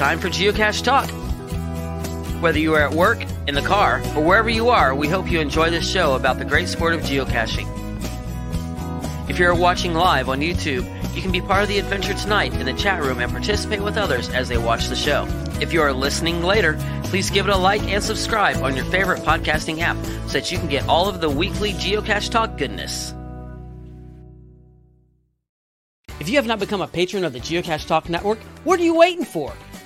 Time for Geocache Talk. Whether you are at work, in the car, or wherever you are, we hope you enjoy this show about the great sport of geocaching. If you're watching live on YouTube, you can be part of the adventure tonight in the chat room and participate with others as they watch the show. If you are listening later, please give it a like and subscribe on your favorite podcasting app so that you can get all of the weekly Geocache Talk goodness. If you have not become a patron of the Geocache Talk Network, what are you waiting for?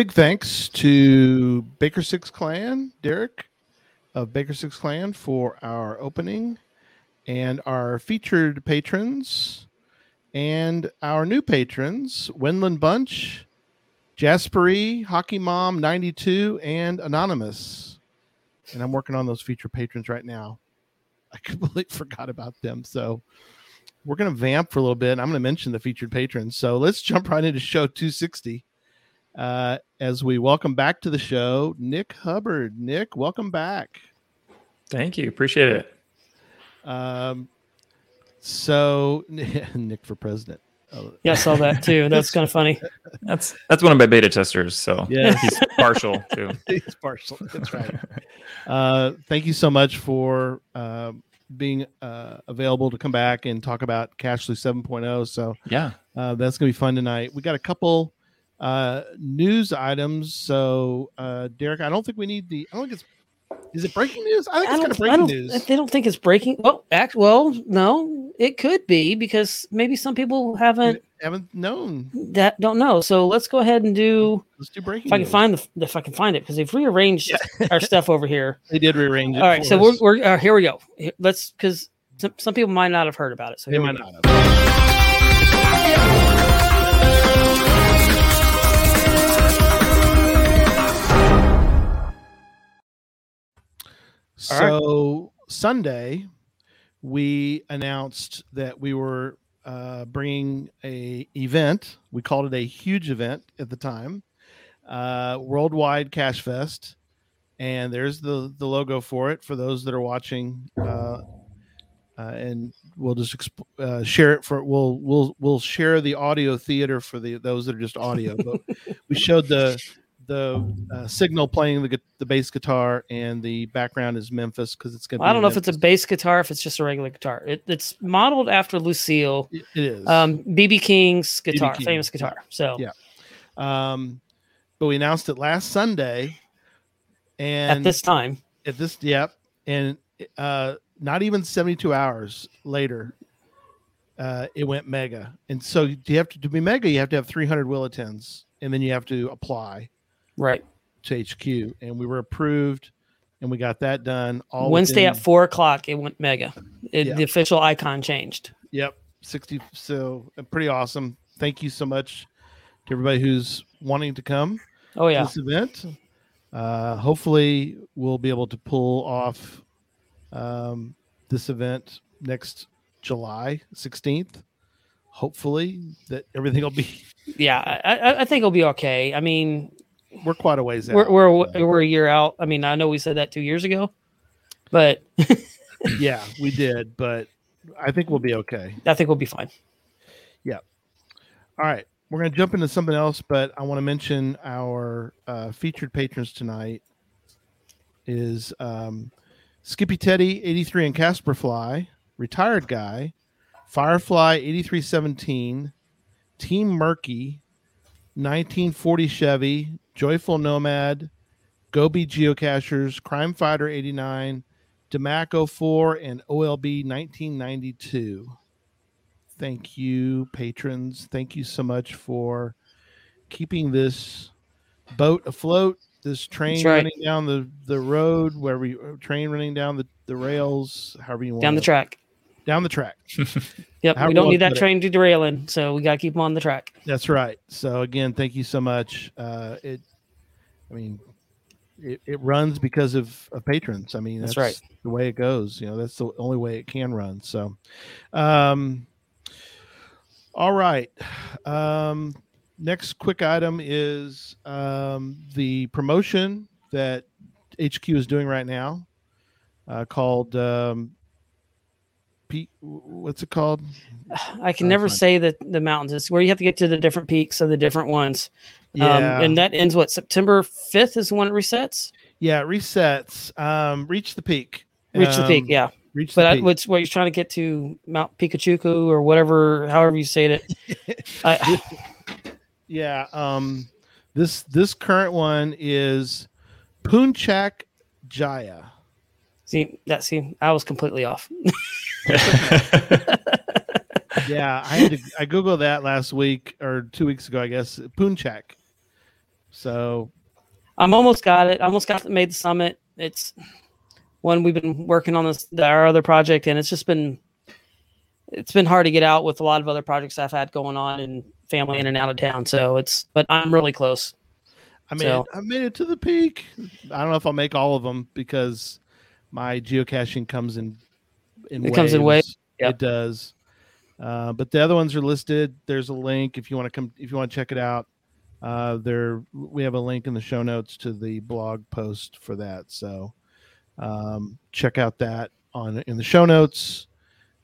Big thanks to Baker Six Clan, Derek of Baker Six Clan for our opening and our featured patrons and our new patrons, Wendland Bunch, Jaspery, Hockey Mom 92, and Anonymous. And I'm working on those featured patrons right now. I completely forgot about them. So we're going to vamp for a little bit. I'm going to mention the featured patrons. So let's jump right into show 260 uh, as we welcome back to the show Nick Hubbard. Nick, welcome back. Thank you. Appreciate it. Um, so Nick for president. Oh. Yeah, I saw that too. That's kind of funny. That's that's one of my beta testers. So yeah, he's partial too. he's partial. That's right. Uh, thank you so much for uh, being uh, available to come back and talk about Cachly 7.0. So yeah, uh, that's gonna be fun tonight. We got a couple uh, news items. So, uh, Derek, I don't think we need the. I don't think it's. Is it breaking news? I think I it's kind of breaking news. They don't think it's breaking. Well, act well, no, it could be because maybe some people haven't haven't known that don't know. So let's go ahead and do. Let's do breaking. If I can find the if I can find it because they've rearranged yeah. our stuff over here. They did rearrange it. All right, so us. we're, we're uh, here we go. Let's because some, some people might not have heard about it. So they might not have. So right. Sunday, we announced that we were uh, bringing a event. We called it a huge event at the time, uh, Worldwide Cache Fest, and there's the the logo for it for those that are watching. Uh, uh and we'll just exp- uh, share it for we'll we'll we'll share the audio theater for the those that are just audio. But we showed the the uh, signal playing the the bass guitar, and the background is Memphis because it's gonna. Well, I don't know Memphis. if it's a bass guitar, if it's just a regular guitar. It, it's modeled after Lucille. it is. Um, BB King's guitar, King. famous guitar. So yeah. Um, but we announced it last Sunday, and at this time, at this yep, and uh, not even seventy two hours later, uh, it went mega. And so you have to to be mega, you have to have three hundred will attends, and then you have to apply right to HQ, and we were approved, and we got that done. All Wednesday within, at four o'clock, it went mega. It, yeah. The official icon changed. Yep, sixty. So uh, pretty awesome. Thank you so much to everybody who's wanting to come. Oh yeah, this event. Uh, hopefully, we'll be able to pull off um, this event next July sixteenth. Hopefully, that everything will be. Yeah, I, I think it'll be okay. I mean, we're quite a ways out. We're we're, we're a year out. I mean, I know we said that two years ago, but yeah, we did. But I think we'll be okay. I think we'll be fine. Yeah. All right, we're gonna jump into something else, but I want to mention our uh, featured patrons tonight is um, Skippy Teddy eighty three and Casper Fly, retired guy, Firefly eighty three seventeen, Team Murky, 1940 Chevy, Joyful Nomad, Gobi Geocachers, Crime Fighter 89, Demaco 4, and OLB 1992. Thank you, patrons. Thank you so much for keeping this boat afloat, this train right. running down the, the road, where we uh, train running down the, the rails, however you want Down the track. Down the track. Yep. How we don't need that put it. train to derailing, so we got to keep them on the track. That's right. So again, thank you so much. Uh, it, I mean, it, it runs because of, of patrons. I mean, That's that's, right. the way it goes. You know, that's the only way it can run. So, um, all right. Um, next quick item is um, the promotion that HQ is doing right now, uh, called um, Pete. What's it called? I can Oh, never fine. say the the mountains. It's where you have to get to the different peaks of the different ones. Yeah. Um, and that ends what September fifth is when it resets. Yeah, it resets. Um, reach the peak. Reach the peak, Um, yeah. Reach But the I, peak. what's what you're trying to get to Mount Pikachuku or whatever, however you say it. I, yeah. Um, this this current one is Puncak Jaya. see that. See, I was completely off. Yeah, I had to I googled that last week or two weeks ago, I guess. Puncak. So I'm almost got it. I almost got made the summit. It's one we've been working on this our other project, and it's just been it's been hard to get out with a lot of other projects I've had going on and family in and out of town. So it's but I'm really close. I mean, So- I made it to the peak. I don't know if I'll make all of them because my geocaching comes in in It comes in waves. Yep. It does. Uh, but the other ones are listed. There's a link if you want to come if you want to check it out. Uh, there we have a link in the show notes to the blog post for that. So um, check out that on in the show notes.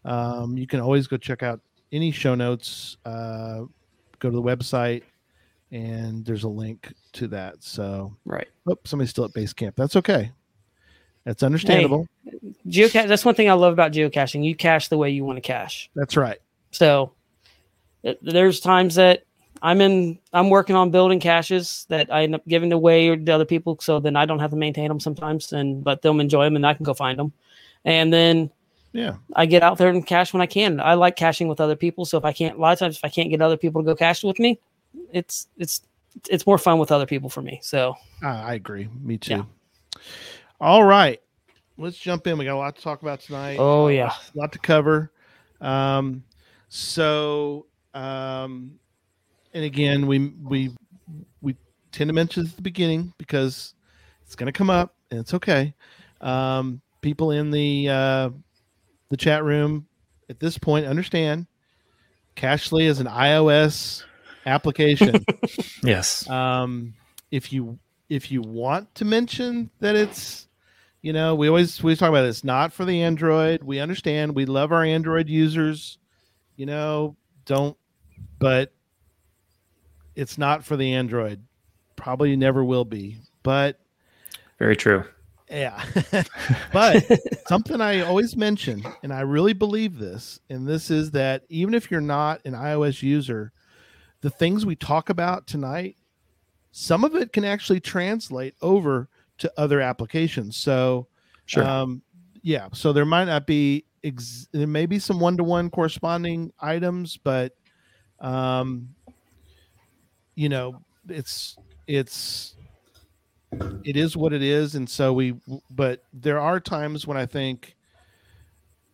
Um, you can always go check out any show notes. Uh, go to the website and there's a link to that. So, Right. oh, somebody's still at base camp. That's okay. That's understandable. Geocache. That's one thing I love about geocaching. You cache the way you want to cache. That's right. So th- there's times that I'm in, I'm working on building caches that I end up giving away to other people. So then I don't have to maintain them sometimes and let them enjoy them and I can go find them. And then Yeah. I get out there and cache when I can. I like caching with other people. So if I can't, a lot of times, if I can't get other people to go cache with me, it's, it's, it's more fun with other people for me. So I I agree. Me too. Yeah. All right. Let's jump in. We got a lot to talk about tonight. Oh, Uh, yeah. a lot to cover. Um, so, um, and again, we we we tend to mention this at the beginning because it's going to come up, and it's okay. Um, people in the uh, the chat room at this point understand Cachly is an iOS application. yes. um, if you if you want to mention that it's you know we always we talk about it, it's not for the android we understand we love our android users you know don't but it's not for the android probably never will be but Very true. yeah. but something I always mention, and I really believe this, and this is that even if you're not an iOS user, the things we talk about tonight, some of it can actually translate over to other applications. So, Sure. um, yeah. So there might not be, ex- there may be some one to one corresponding items, but, um, you know, it's, it's, it is what it is and so we but there are times when i think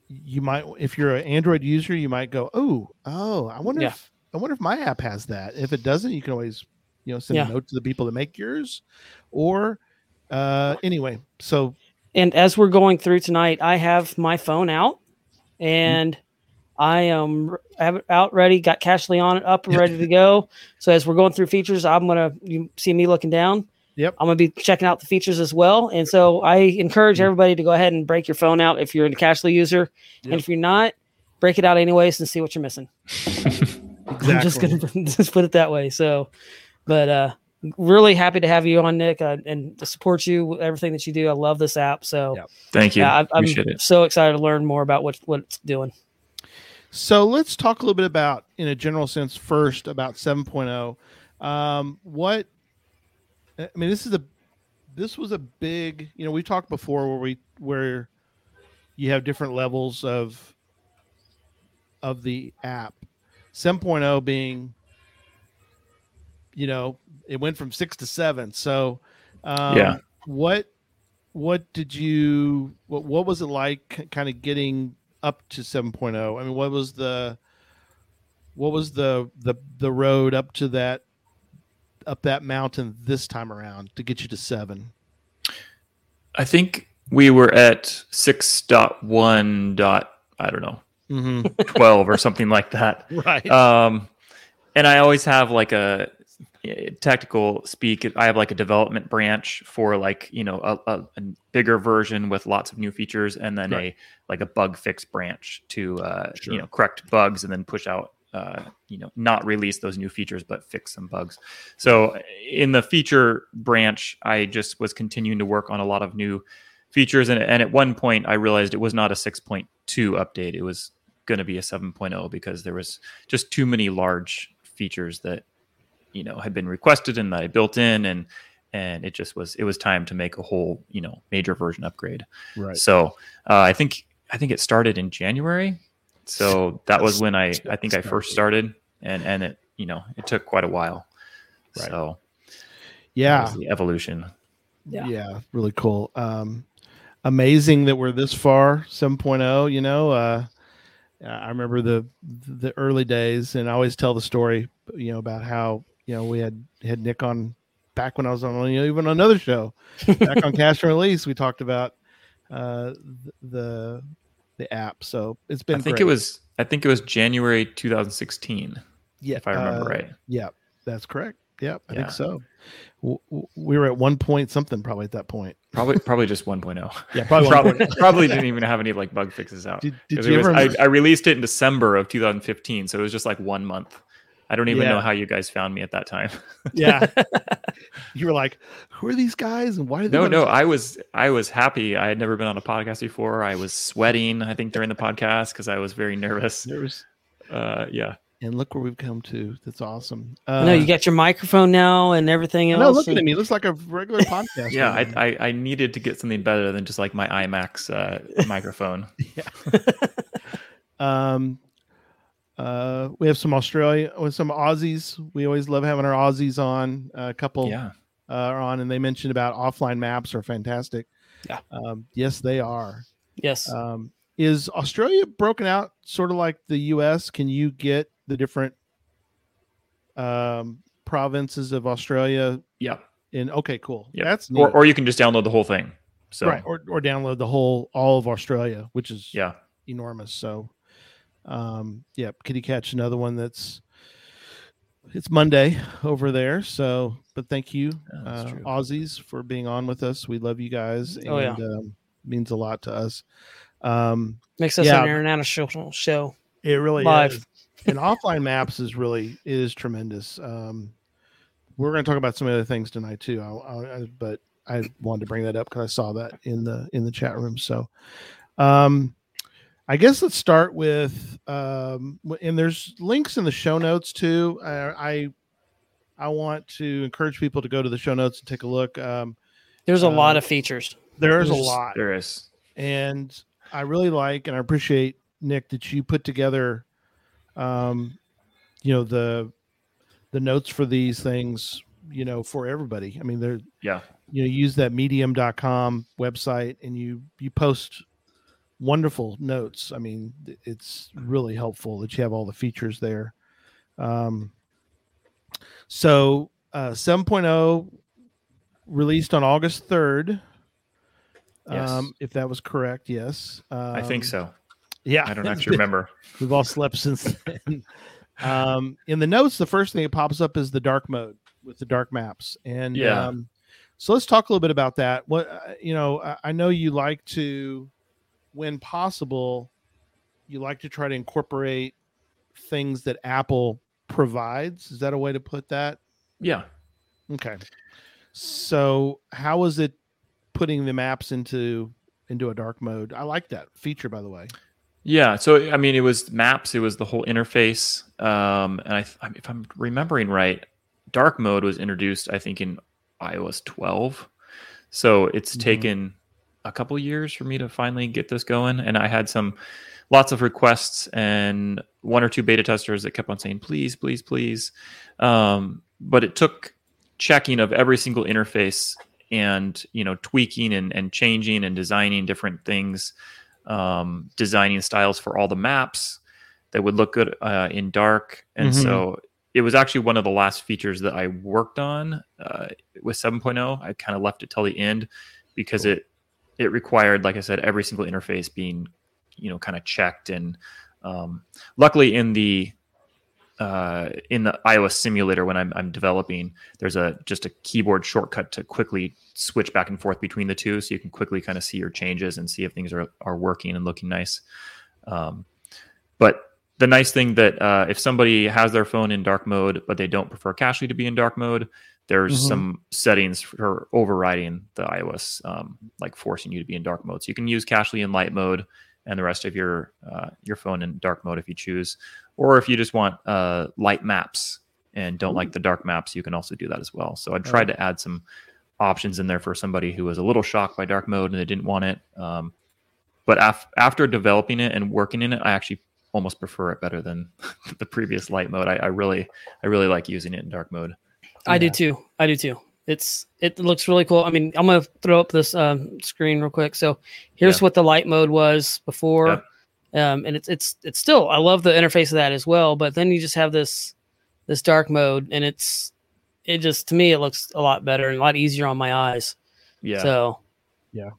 you might if you're an android user you might go oh oh i wonder Yeah. if i wonder if my app has that if it doesn't you can always you know send Yeah. a note to the people that make yours or uh anyway so and as we're going through tonight, I have my phone out and I am I have it out ready, got Cachly on it up and ready to go. So as we're going through features, I'm gonna you see me looking down. Yep. I'm gonna be checking out the features as well. And so I encourage everybody to go ahead and break your phone out if you're a Cachly user. Yep. And if you're not, break it out anyways and see what you're missing. I'm just gonna just put it that way. So but uh really happy to have you on Nick uh, and to support you with everything that you do. I love this app. So Yep. Thank you. yeah, I, I'm it. so excited to learn more about what what it's doing. So let's talk a little bit about, in a general sense, first about 7.0. Um, what I mean, this is a this was a big. You know, we talked before where we where you have different levels of of the app. 7.0 being, you know, it went from six to seven. So, um, Yeah. what what did you what what was it like kind of getting up to 7.0 i mean what was the what was the the the road up to that up that mountain this time around to get you to 7 I think we were at 6.1 dot, I don't know, mm-hmm. 12 or something like that. right Um, and I always have like a tactical speak. I have like a development branch for like, you know, a, a, a bigger version with lots of new features and then Right. a, like a bug fix branch to, uh, Sure. you know, correct bugs and then push out, uh, you know, not release those new features, but fix some bugs. So in the feature branch, I just was continuing to work on a lot of new features. And, and at one point I realized it was not a 6.2 update. It was going to be a 7.0 because there was just too many large features that you know had been requested and that I built in and and it just was it was time to make a whole you know major version upgrade. right So uh, I think I think it started in January. So that was when I I think I first started and and it you know it took quite a while. Right. So yeah was the evolution. Yeah. yeah really cool um amazing that we're this far 7.0 you know uh i remember the the early days and i always tell the story you know about how you know we had had nick on back when i was on you know, even another show back on cash and release we talked about uh the the app so it's been I think great. it was I think it was January 2016 yeah if I remember uh, right. yeah that's correct yeah i Yeah. think so W- w- we were at one point something probably at that point Probably probably just 1.0. yeah probably, probably probably didn't even have any like bug fixes out. did, did you was, ever I, I released it in December of 2015, so it was just like one month. I don't even Yeah. know how you guys found me at that time. Yeah. you were like, who are these guys and why did they no, wanna- no, I was I was happy. I had never been on a podcast before. I was sweating. I think during the podcast because I was very nervous. Nervous. Uh, yeah, And look where we've come to. That's awesome. Uh, no, you got your microphone now and everything else. no, look and- at me. It looks like a regular podcast. yeah. right. I, I I needed to get something better than just like my iMac uh, microphone. Yeah. um, uh, we have some Australia with some Aussies. We always love having our Aussies on. a couple Yeah, uh, are on, and they mentioned about offline maps are fantastic. Yeah. Um, yes, they are. yes. Um, is Australia broken out sort of like the U.S.? Can you get the different um, provinces of Australia yeah. in? Okay, cool. Yep. That's neat. Or or you can just download the whole thing. So right, or or download the whole all of Australia, which is yeah, enormous. So, um, yeah, Kitty Catch, another one that's it's Monday over there. So, but thank you, Yeah, uh. Aussies, for being on with us. We love you guys, and Oh, yeah. um, means a lot to us. Um, Makes us yeah. an international show. it really Live. is. and offline maps is really is tremendous. Um, we're going to talk about some other things tonight too. I, I, I- but I wanted to bring that up because I saw that in the in the chat room. So, um, I guess let's start with um, and there's links in the show notes too. Uh, I I want to encourage people to go to the show notes and take a look. Um, There's a Uh, lot of features. there's a lot there is. and I really like and I appreciate Nick that you put together, um, you know the the notes for these things, you know, for everybody. I mean, they're Yeah, you know use that medium.com website and you you post wonderful notes. I mean, it's really helpful that you have all the features there. Um, so uh, 7.0 released on August 3rd. Yes. Um, if that was correct, yes. Um, I think so. Yeah, I don't actually remember. We've all slept since then. um, in the notes, the first thing that pops up is the dark mode with the dark maps, and Yeah. um, so let's talk a little bit about that. What uh, you know, I, I know you like to, when possible, you like to try to incorporate things that Apple provides. Is that a way to put that? Yeah. Okay. So how is it putting the maps into into a dark mode? I like that feature, by the way. Yeah, so I mean, it was maps. It was the whole interface, um, and I, if I'm remembering right, dark mode was introduced, I think, in iOS 12. So it's Mhm. taken a couple years for me to finally get this going. And I had some lots of requests and one or two beta testers that kept on saying, please, please, please. Um, but it took checking of every single interface and you know tweaking and, and changing and designing different things um, designing styles for all the maps that would look good uh, in dark and Mhm. so it was actually one of the last features that i worked on uh, with 7.0 i kind of left it till the end because Cool. it it required like i said every single interface being you know kind of checked and um, luckily in the uh, in the iOS simulator when I'm, I'm developing, there's a just a keyboard shortcut to quickly switch back and forth between the two, so you can quickly kind of see your changes and see if things are are working and looking nice. Um, but the nice thing that uh, if somebody has their phone in dark mode, but they don't prefer Cachly to be in dark mode, there's Mhm. some settings for overriding the iOS, um, like forcing you to be in dark mode. So you can use Cachly in light mode and the rest of your uh, your phone in dark mode if you choose, or if you just want uh, light maps and don't like the dark maps, you can also do that as well. So I tried to add some options in there for somebody who was a little shocked by dark mode and they didn't want it. Um, but af- after developing it and working in it, I actually almost prefer it better than the previous light mode. I, I really, I really like using it in dark mode. I do too. I do too. It's it looks really cool. I mean, I'm gonna throw up this um, screen real quick. So here's Yeah. what the light mode was before, Yep. um, and it's it's it's still I love the interface of that as well. But then you just have this this dark mode, and it's it just to me it looks a lot better and a lot easier on my eyes. Yeah. So Yeah.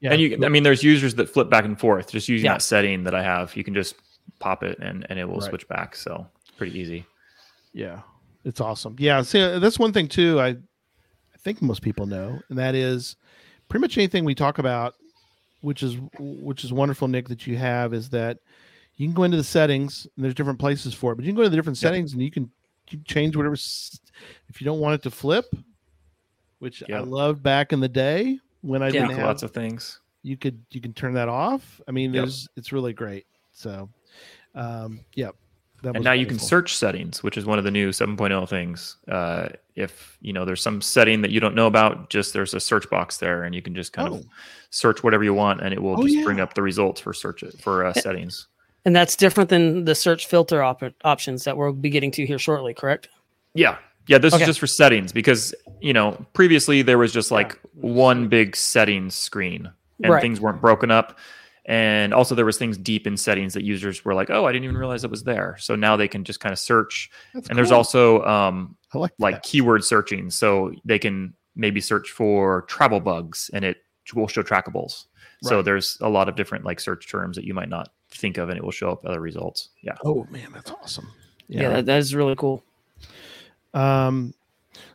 Yeah. And you, I mean, there's users that flip back and forth just using Yeah. that setting that I have. You can just pop it and, and it will Right. switch back. So pretty easy. Yeah, it's awesome. Yeah, see, uh, that's one thing too. I, I think most people know, and that is pretty much anything we talk about, which is which is wonderful, Nick, that you have is that you can go into the settings and there's different places for it, but you can go to the different Yep. settings and you can, you can change whatever. If you don't want it to flip, which I loved back in the day when I Yeah. didn't have, lots of things. you could you can turn that off. I mean, Yep. there's it's really great. So, um, yeah. That and now you can search settings, which is one of the new 7.0 things. Uh, if you know there's some setting that you don't know about, just there's a search box there, and you can just kind Oh. of search whatever you want, and it will Oh, just bring up the results for search for uh, settings. and that's different than the search filter op- options that we'll be getting to here shortly. Correct? Yeah, yeah. This Okay. is just for settings because you know previously there was just like one big settings screen, and Right. things weren't broken up. And also there was things deep in settings that users were like, "Oh, I didn't even realize it was there." So now they can just kind of search. That's and there's also um, like like keyword searching so they can maybe search for travel bugs and it will show trackables so Right. there's a lot of different like search terms that you might not think of and it will show up other results yeah Oh man, that's awesome. Yeah, that, that is really cool. Um,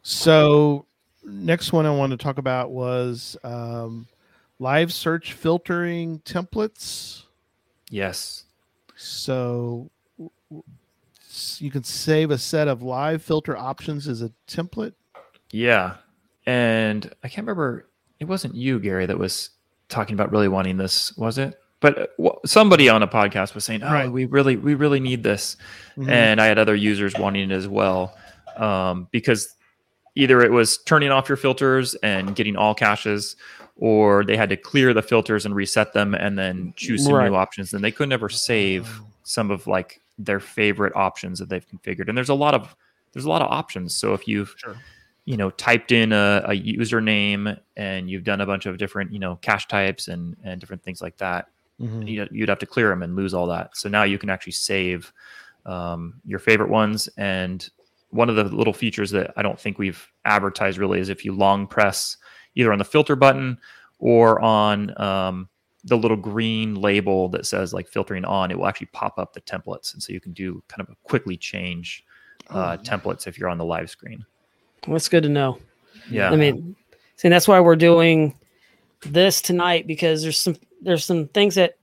so next one I wanted to talk about was um, live search filtering templates. yes So w- w- s- you can save a set of live filter options as a template. yeah and i can't remember it wasn't you gary that was talking about really wanting this was it but uh, somebody on a podcast was saying oh Right. we really we really need this Mhm. and I had other users wanting it as well um, because either it was turning off your filters and getting all caches, or they had to clear the filters and reset them and then choose some Right. new options. And they could never save some of like their favorite options that they've configured. And there's a lot of there's a lot of options. So if you've Sure. you know typed in a, a username and you've done a bunch of different you know cache types and and different things like that Mhm. you'd, you'd have to clear them and lose all that. So now you can actually save um, your favorite ones. And one of the little features that I don't think we've advertised really is if you long press either on the filter button or on um, the little green label that says like filtering on, it will actually pop up the templates. And so you can do kind of a quickly change uh, Oh, templates if you're on the live screen. Well, That's good to know. Yeah. I mean, see, that's why we're doing this tonight because there's some there's some things that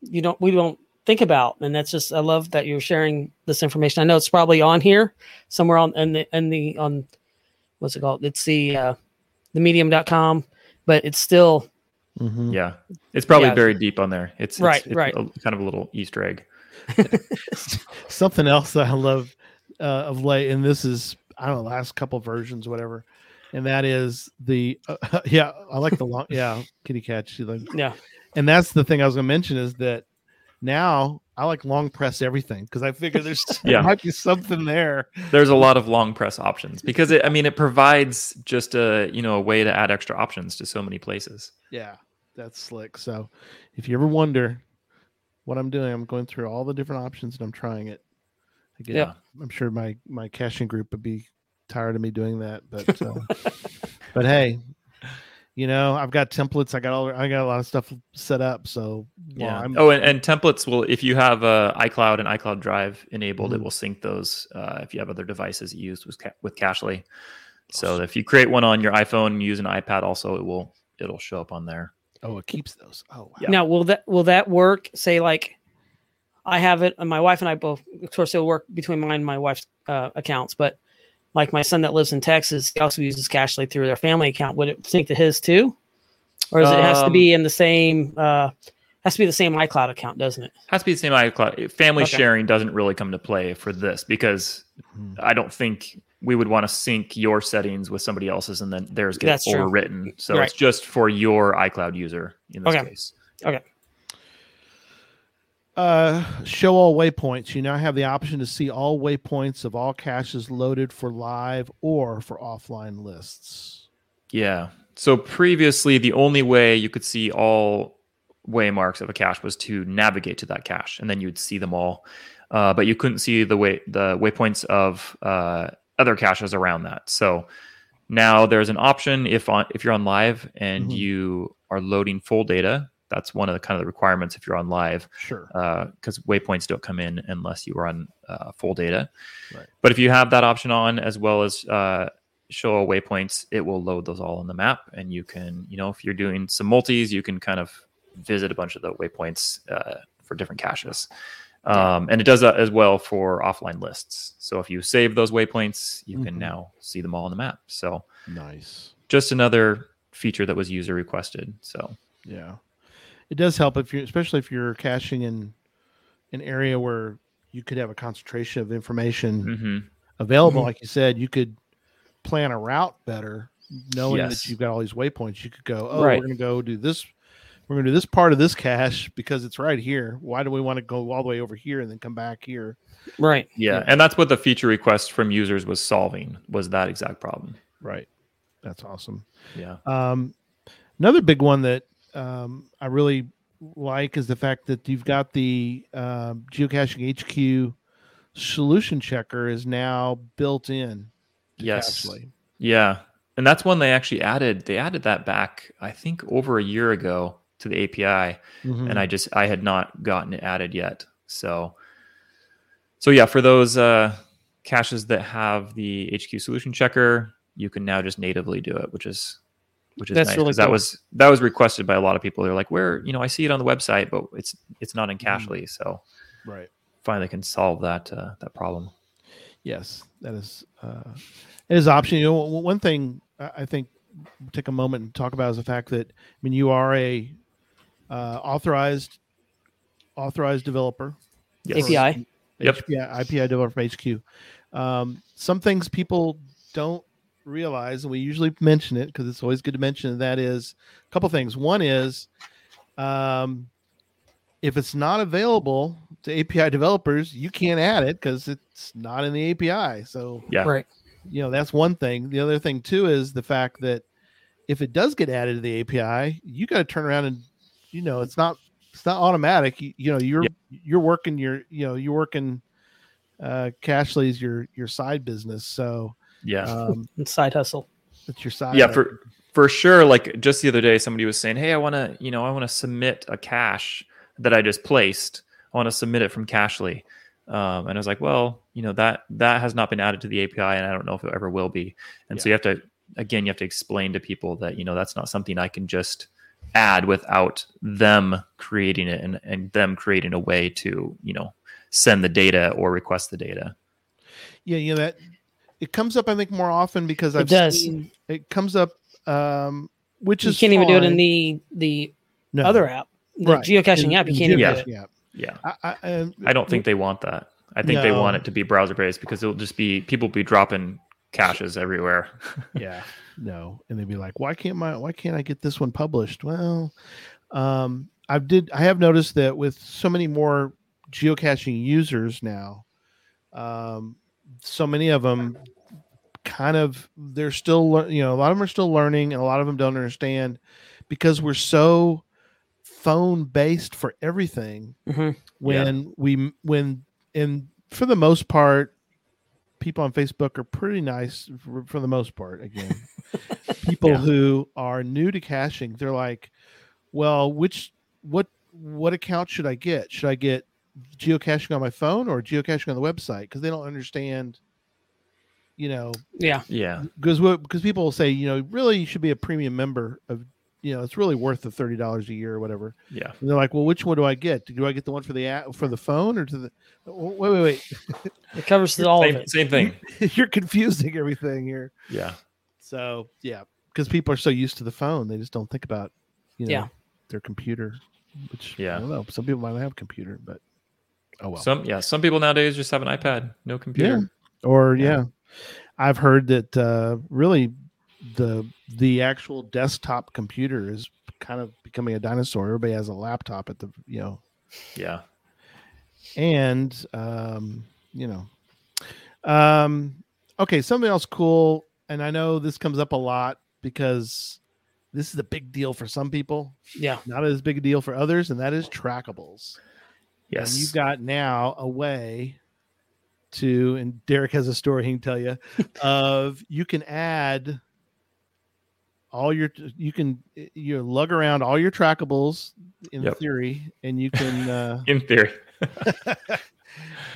you don't we don't think about, and that's just I love that you're sharing this information. I know it's probably on here somewhere on in the in the on what's it called? It's the uh, the medium.com, but it's still Mhm. yeah. It's probably Yeah. buried deep on there. It's, it's- Right, it's right. a- kind of a little Easter egg. Something else that I love uh, of late, and this is I don't know last couple versions, whatever, and that is the uh, yeah. I like the long yeah kitty cat. She like Yeah. and that's the thing I was going to mention is that now I like long press everything because I figure there's Yeah. there might be something there. There's a lot of long press options because it, I mean, it provides just a you know a way to add extra options to so many places. Yeah, that's slick. So if you ever wonder what I'm doing, I'm going through all the different options and I'm trying it. I get, Yeah. I'm sure my my caching group would be tired of me doing that, but uh, but hey, you know I've got templates. I got all I got a lot of stuff set up. So while Yeah. I'm, oh, and, and templates will if you have uh, iCloud and iCloud Drive enabled, it Mhm. will sync those. Uh, if you have other devices you use with ca- with Cachly, so if you create one on your iPhone and use an iPad, also it will it'll show up on there. oh, it keeps those. Oh, wow. Yeah. Now, will that will that work? Say like, I have it, and my wife and I both. Of course, it'll work between mine and my wife's uh, accounts. But like my son that lives in Texas, he also uses Cachly through their family account. Would it sync to his too, or does it has to Um, be in the same? Uh, has to be the same iCloud account, doesn't it? Has to be the same iCloud. Family Okay. sharing doesn't really come to play for this because Mhm. I don't think we would want to sync your settings with somebody else's and then theirs get That's true. overwritten. So Right. it's just for your iCloud user in this case. Okay. case. Uh, show all waypoints. You now have the option to see all waypoints of all caches loaded for live or for offline lists. Yeah. So previously, the only way you could see all waymarks of a cache was to navigate to that cache, and then you'd see them all. Uh, but you couldn't see the way the waypoints of uh, other caches around that. So now there's an option if on if you're on live and Mhm. you are loading full data. That's one of the kind of the requirements if you're on live Sure. because waypoints don't come in unless you are on uh, full data. Right. But if you have that option on as well as uh, show all waypoints, it will load those all on the map, and you can, you know, if you're doing some multis, you can kind of visit a bunch of the waypoints uh, for different caches. Um, and it does that as well for offline lists. So if you save those waypoints, you can Mhm. now see them all on the map. So Nice. just another feature that was user requested. So Yeah. It does help if you especially if you're caching in an area where you could have a concentration of information mhm. available. Mhm. Like you said, you could plan a route better, knowing Yes. that you've got all these waypoints. You could go, oh, Right. we're going to go do this. We're going to do this part of this cache because it's right here. Why do we want to go all the way over here and then come back here? Right. yeah, Yeah. and that's what the feature request from users was solving was that exact problem. Right. That's awesome. Yeah. Um, another big one that um, I really like is the fact that you've got the um, geocaching HQ solution checker is now built in. Yes. Cachly. Yeah. And that's one they actually added. They added that back, I think, over a year ago to the API. Mhm. And I just I had not gotten it added yet. So so yeah, for those uh caches that have the HQ solution checker, you can now just natively do it, which is which is That's nice really 'cause that was that was requested by a lot of people. They're like, where, you know, I see it on the website, but it's it's not in Mhm. Cachly. So right. finally can solve that uh, that problem. Yes, that is uh, it is option. You know, one one thing I I think we'll take a moment and talk about is the fact that I mean you are a uh, authorized authorized developer. Yes. API. Yep. HPI, IPI developer from HQ. Um, some things people don't realize, and we usually mention it because it's always good to mention. And that is a couple things. One is um, if it's not available to API developers, you can't add it because it's not in the API. So Yeah. Right. you know that's one thing. The other thing too is the fact that if it does get added to the API, you got to turn around and you know it's not it's not automatic. You, you know you're you're working your you know you're working uh Cachly's your your side business. So Yeah. um And side hustle. it's your side. yeah for for sure like just the other day somebody was saying hey i want to you know i want to submit a cache that i just placed i want to submit it from Cachly um, and i was like well you know that that has not been added to the api and i don't know if it ever will be and so you have to again you have to explain to people that you know that's not something i can just add without them creating it and, and them creating a way to you know send the data or request the data yeah, you know that it comes up I think more often because It I've does. seen it comes up um which You is you can't even do it in the the No. other app, the Right. geocaching In- app. You can't even Yeah. do it. geocaching app. yeah I, I, and- I don't think they want that. I think they want it to be browser based because it'll just be people be dropping caches everywhere. yeah no, and they'd be like, why can't my why can't I get this one published? Well, um, I did I have noticed that with so many more geocaching users now, um, so many of them kind of they're still you know a lot of them are still learning and a lot of them don't understand because we're so phone based for everything Mhm. when we when and for the most part people on facebook are pretty nice for, for the most part again people Yeah. who are new to caching they're like well which what what account should i get should i get geocaching on my phone or geocaching on the website because they don't understand you know Yeah. Yeah. because what because people will say you know really you should be a premium member of you know it's really worth the thirty dollars a year or whatever Yeah. and they're like well which one do i get do i get the one for the app for the phone or to the oh, wait wait wait It covers all of Same, it. same thing. you're confusing everything here Yeah. so yeah because people are so used to the phone they just don't think about you know Yeah. their computer which Yeah. i don't know some people might have a computer but oh well Some yeah, some people nowadays just have an iPad, no computer. yeah. or Yeah. yeah. I've heard that uh really the the actual desktop computer is kind of becoming a dinosaur everybody has a laptop at the you know Yeah. and um you know um okay something else cool and i know this comes up a lot because this is a big deal for some people Yeah. not as big a deal for others and that is trackables Yes. and you've got now a way to, and Derek has a story he can tell you of you can add all your, you can you lug around all your trackables in Yep. theory, and you can, uh, in theory.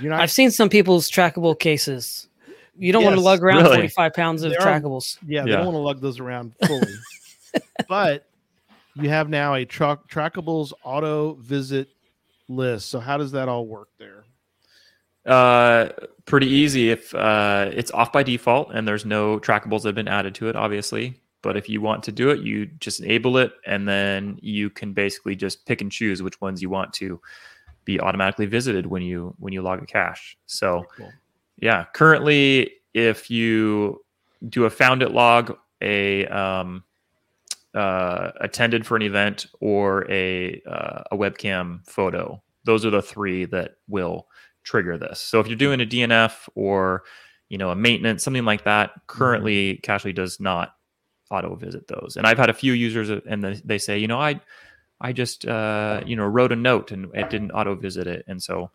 you're not, I've seen some people's trackable cases. You don't want to lug around really. 45 pounds of There are- trackables. yeah, they don't want to lug those around fully, but you have now a truck trackables auto visit list. So how does that all work there? Uh, pretty easy if uh, it's off by default and there's no trackables that have been added to it, obviously. But if you want to do it, you just enable it, and then you can basically just pick and choose which ones you want to be automatically visited when you when you log a cache. So Cool. yeah, currently, if you do a found it log, a um, uh, attended for an event, or a uh, a webcam photo, those are the three that will trigger this. So if you're doing a DNF or you know a maintenance, something like that, currently Cachly does not auto visit those. And I've had a few users, uh, and they- they say, you know, I I just uh, you know wrote a note and it didn't auto visit it, and so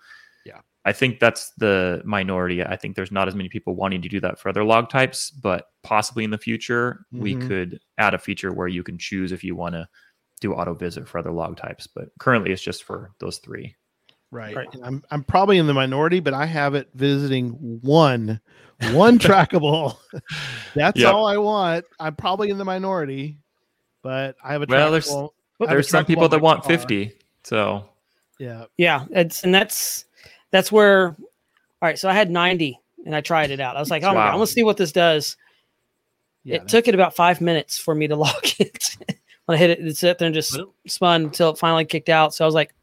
Yeah. I think that's the minority. I think there's not as many people wanting to do that for other log types, but possibly in the future we Mhm. could add a feature where you can choose if you want to do auto visit for other log types. But currently it's just for those three. Right. Right. And I'm I'm probably in the minority, but I have it visiting one one trackable. That's Yep. all I want. I'm probably in the minority, but I have a trackable. Well, there's- trackable. A There's some people that want car. 50. So Yeah. Yeah. It's, and that's, that's where, all right. So I had 90 and I tried it out. I was like, oh my God, I'm going to see what this does. Yeah. it took it about five minutes for me to log it. when I hit it, it sat there and just spun until it finally kicked out. So I was like,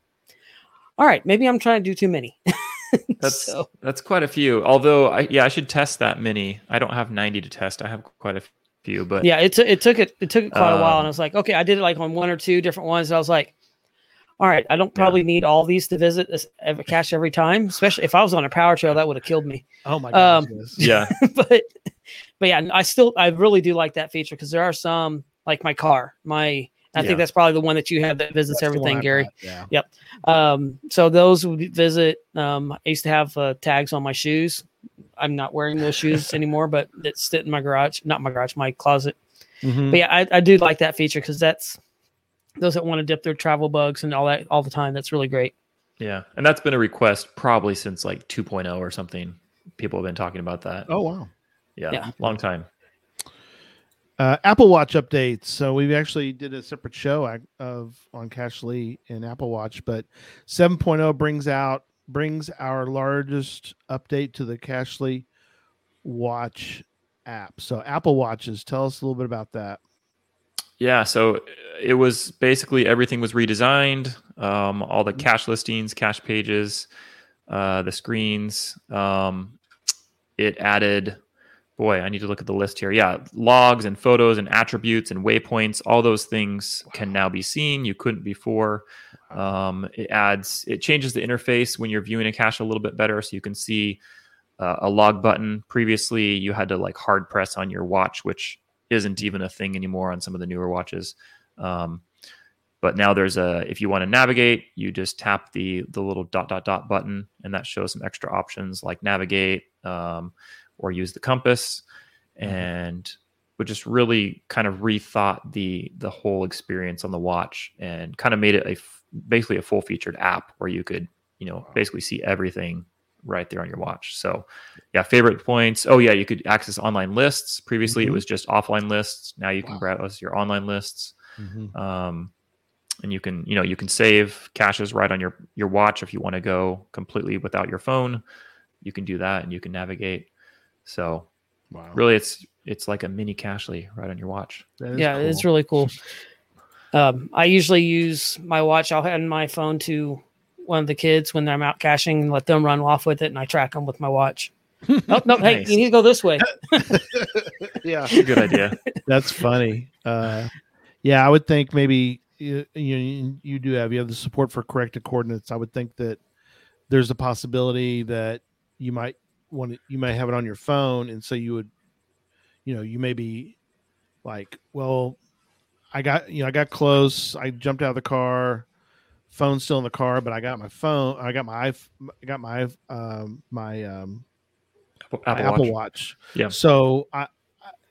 all right, maybe I'm trying to do too many. that's so, that's quite a few. Although I yeah, I should test that many. I don't have 90 to test. I have quite a few, but yeah, it, took it took it, it took it quite a while. Um, And I was like, okay, I did it like on one or two different ones. And I was like, all right, I don't probably need all these to visit this every cache every time, especially if I was on a power trail, that would have killed me. oh my gosh. um, yes. yeah, but but yeah, I still I really do like that feature because there are some like my car, my I Yeah. think that's probably the one that you have that visits That's everything, Gary. got, Yeah. Um, so those would visit. Um, I used to have uh, tags on my shoes. I'm not wearing those shoes anymore, but it's sit in my garage, not my garage, my closet. Mhm. But yeah, I, I do like that feature because that's those that want to dip their travel bugs and all that all the time. That's really great. yeah, and that's been a request probably since like 2.0 or something. People have been talking about that. Oh wow. yeah, yeah. long time. Uh, Apple Watch updates. So we actually did a separate show of on Cachly and Apple Watch, but 7.0 brings out brings our largest update to the Cachly Watch app. So Apple Watches, tell us a little bit about that. Yeah, so it was basically everything was redesigned. Um, all the cash listings, cash pages, uh, the screens. Um, it added boy, I need to look at the list here. Yeah, logs and photos and attributes and waypoints, all those things can now be seen. You couldn't before. Um, it adds, it changes the interface when you're viewing a cache a little bit better, so you can see uh, a log button. Previously, you had to like hard press on your watch, which isn't even a thing anymore on some of the newer watches. Um, but now there's a if you want to navigate, you just tap the the little dot dot dot button, and that shows some extra options like navigate um, or use the compass, Mm-hmm. and we just really kind of rethought the the whole experience on the watch and kind of made it a basically a full featured app where you could you know basically see everything right there on your watch. So yeah, favorite points. Oh yeah, you could access online lists. Previously Mhm. it was just offline lists. Now you can Wow. browse your online lists. Mhm. Um, and you can you know you can save caches right on your your watch if you want to go completely without your phone. You can do that and you can navigate. So Wow. really it's it's like a mini Cachly right on your watch. That is yeah, it's really cool. Um, I usually use my watch. I'll hand my phone to one of the kids when I'm out caching and let them run off with it, and I track them with my watch. oh no! Hey, Nice. you need to go this way. yeah. Good idea. That's funny. Uh, yeah, I would think maybe you, you you do have you have the support for corrected coordinates. I would think that there's a possibility that you might to, you might have it on your phone, and so you would, you know, you may be like, well, I got you know I got close, I jumped out of the car, phone's still in the car, but I got my phone, I got my I got my um, my um, Apple, my Apple Apple Watch. Watch. Yeah. So I, I-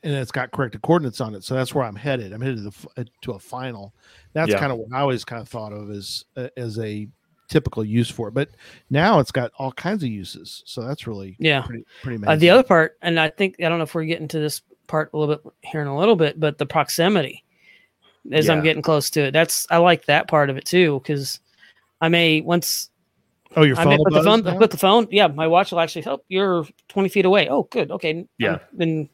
and it's got corrected coordinates on it. So that's where I'm headed. I'm headed to, the, uh, to a final. That's Yeah. kind of what I always kind of thought of as uh, as a typical use for it. But now it's got all kinds of uses. So that's really Yeah. pretty pretty amazing. Uh, the other part, and I think I don't know if we're getting to this part a little bit here in a little bit, but the proximity as I'm getting close to it. That's I like that part of it too because I may once oh, your I phone. may put the phone now? put the phone. Yeah, my watch will actually help. You're 20 feet away. Oh, good. Okay. Yeah. Then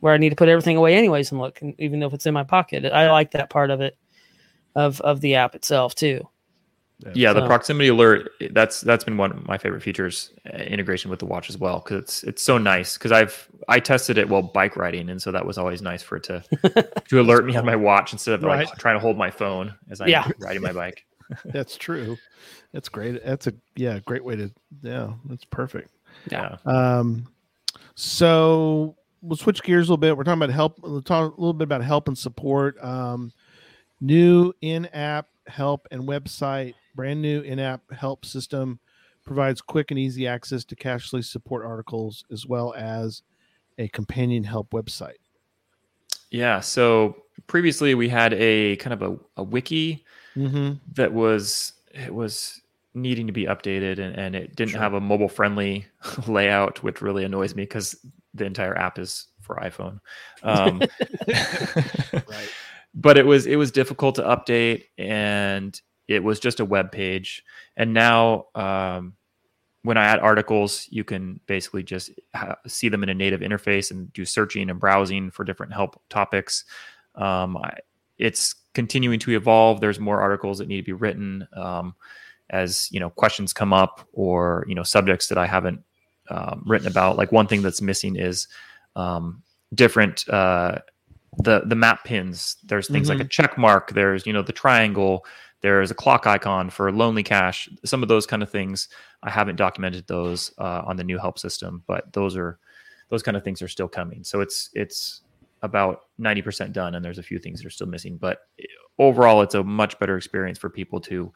where I need to put everything away anyways and look, and even if it's in my pocket, I like that part of it, of of the app itself too. Yeah, the So- proximity alert that's that's been one of my favorite features uh, integration with the watch as well because it's it's so nice because I've I tested it while bike riding and so that was always nice for it to to alert me on my watch instead of like trying to hold my phone as I'm Yeah. riding my bike. That's true. That's great. That's a yeah, great way to yeah. That's perfect. Yeah. Um, so we'll switch gears a little bit. We're talking about help. We'll talk a little bit about help and support. Um, new in-app help and website. Brand new in-app help system provides quick and easy access to Cachly's support articles as well as a companion help website. Yeah. So previously we had a kind of a, a wiki Mm-hmm. that was it was needing to be updated and, and it didn't Sure. have a mobile friendly layout, which really annoys me because the entire app is for iPhone. Um, Right. But it was it was difficult to update and it was just a web page. And now um, when I add articles, you can basically just ha- see them in a native interface and do searching and browsing for different help topics. Um, I, it's continuing to evolve. There's more articles that need to be written um, as you know questions come up or you know subjects that I haven't um, written about. Like one thing that's missing is um, different uh, the the map pins. There's things like a check mark. There's you know the triangle. There's a clock icon for lonely cache. Some of those kind of things I haven't documented those uh, on the new help system, but those are those kind of things are still coming. So it's it's about 90% done and there's a few things that are still missing but overall it's a much better experience for people to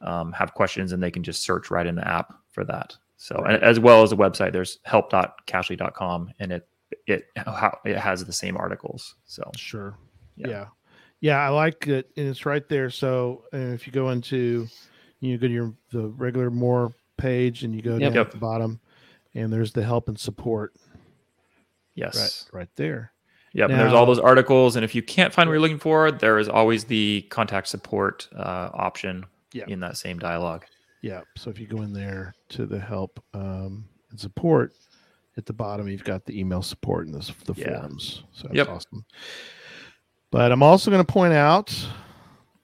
um, have questions and they can just search right in the app for that so and as well as the website there's help.cachly.com and it it how it has the same articles so Sure. Yeah. Yeah. Yeah. I like it. And it's right there. So uh, if you go into, you go to your, the regular more page and you go Yep. down Yep. at the bottom and there's the help and support yes right, right there. Yep, and there's all those articles, and if you can't find what you're looking for, there is always the contact support uh, option Yeah. in that same dialogue. Yeah. So if you go in there to the help um, and support at the bottom, you've got the email support and the, the Yeah. forums. So that's Yep. awesome. But I'm also going to point out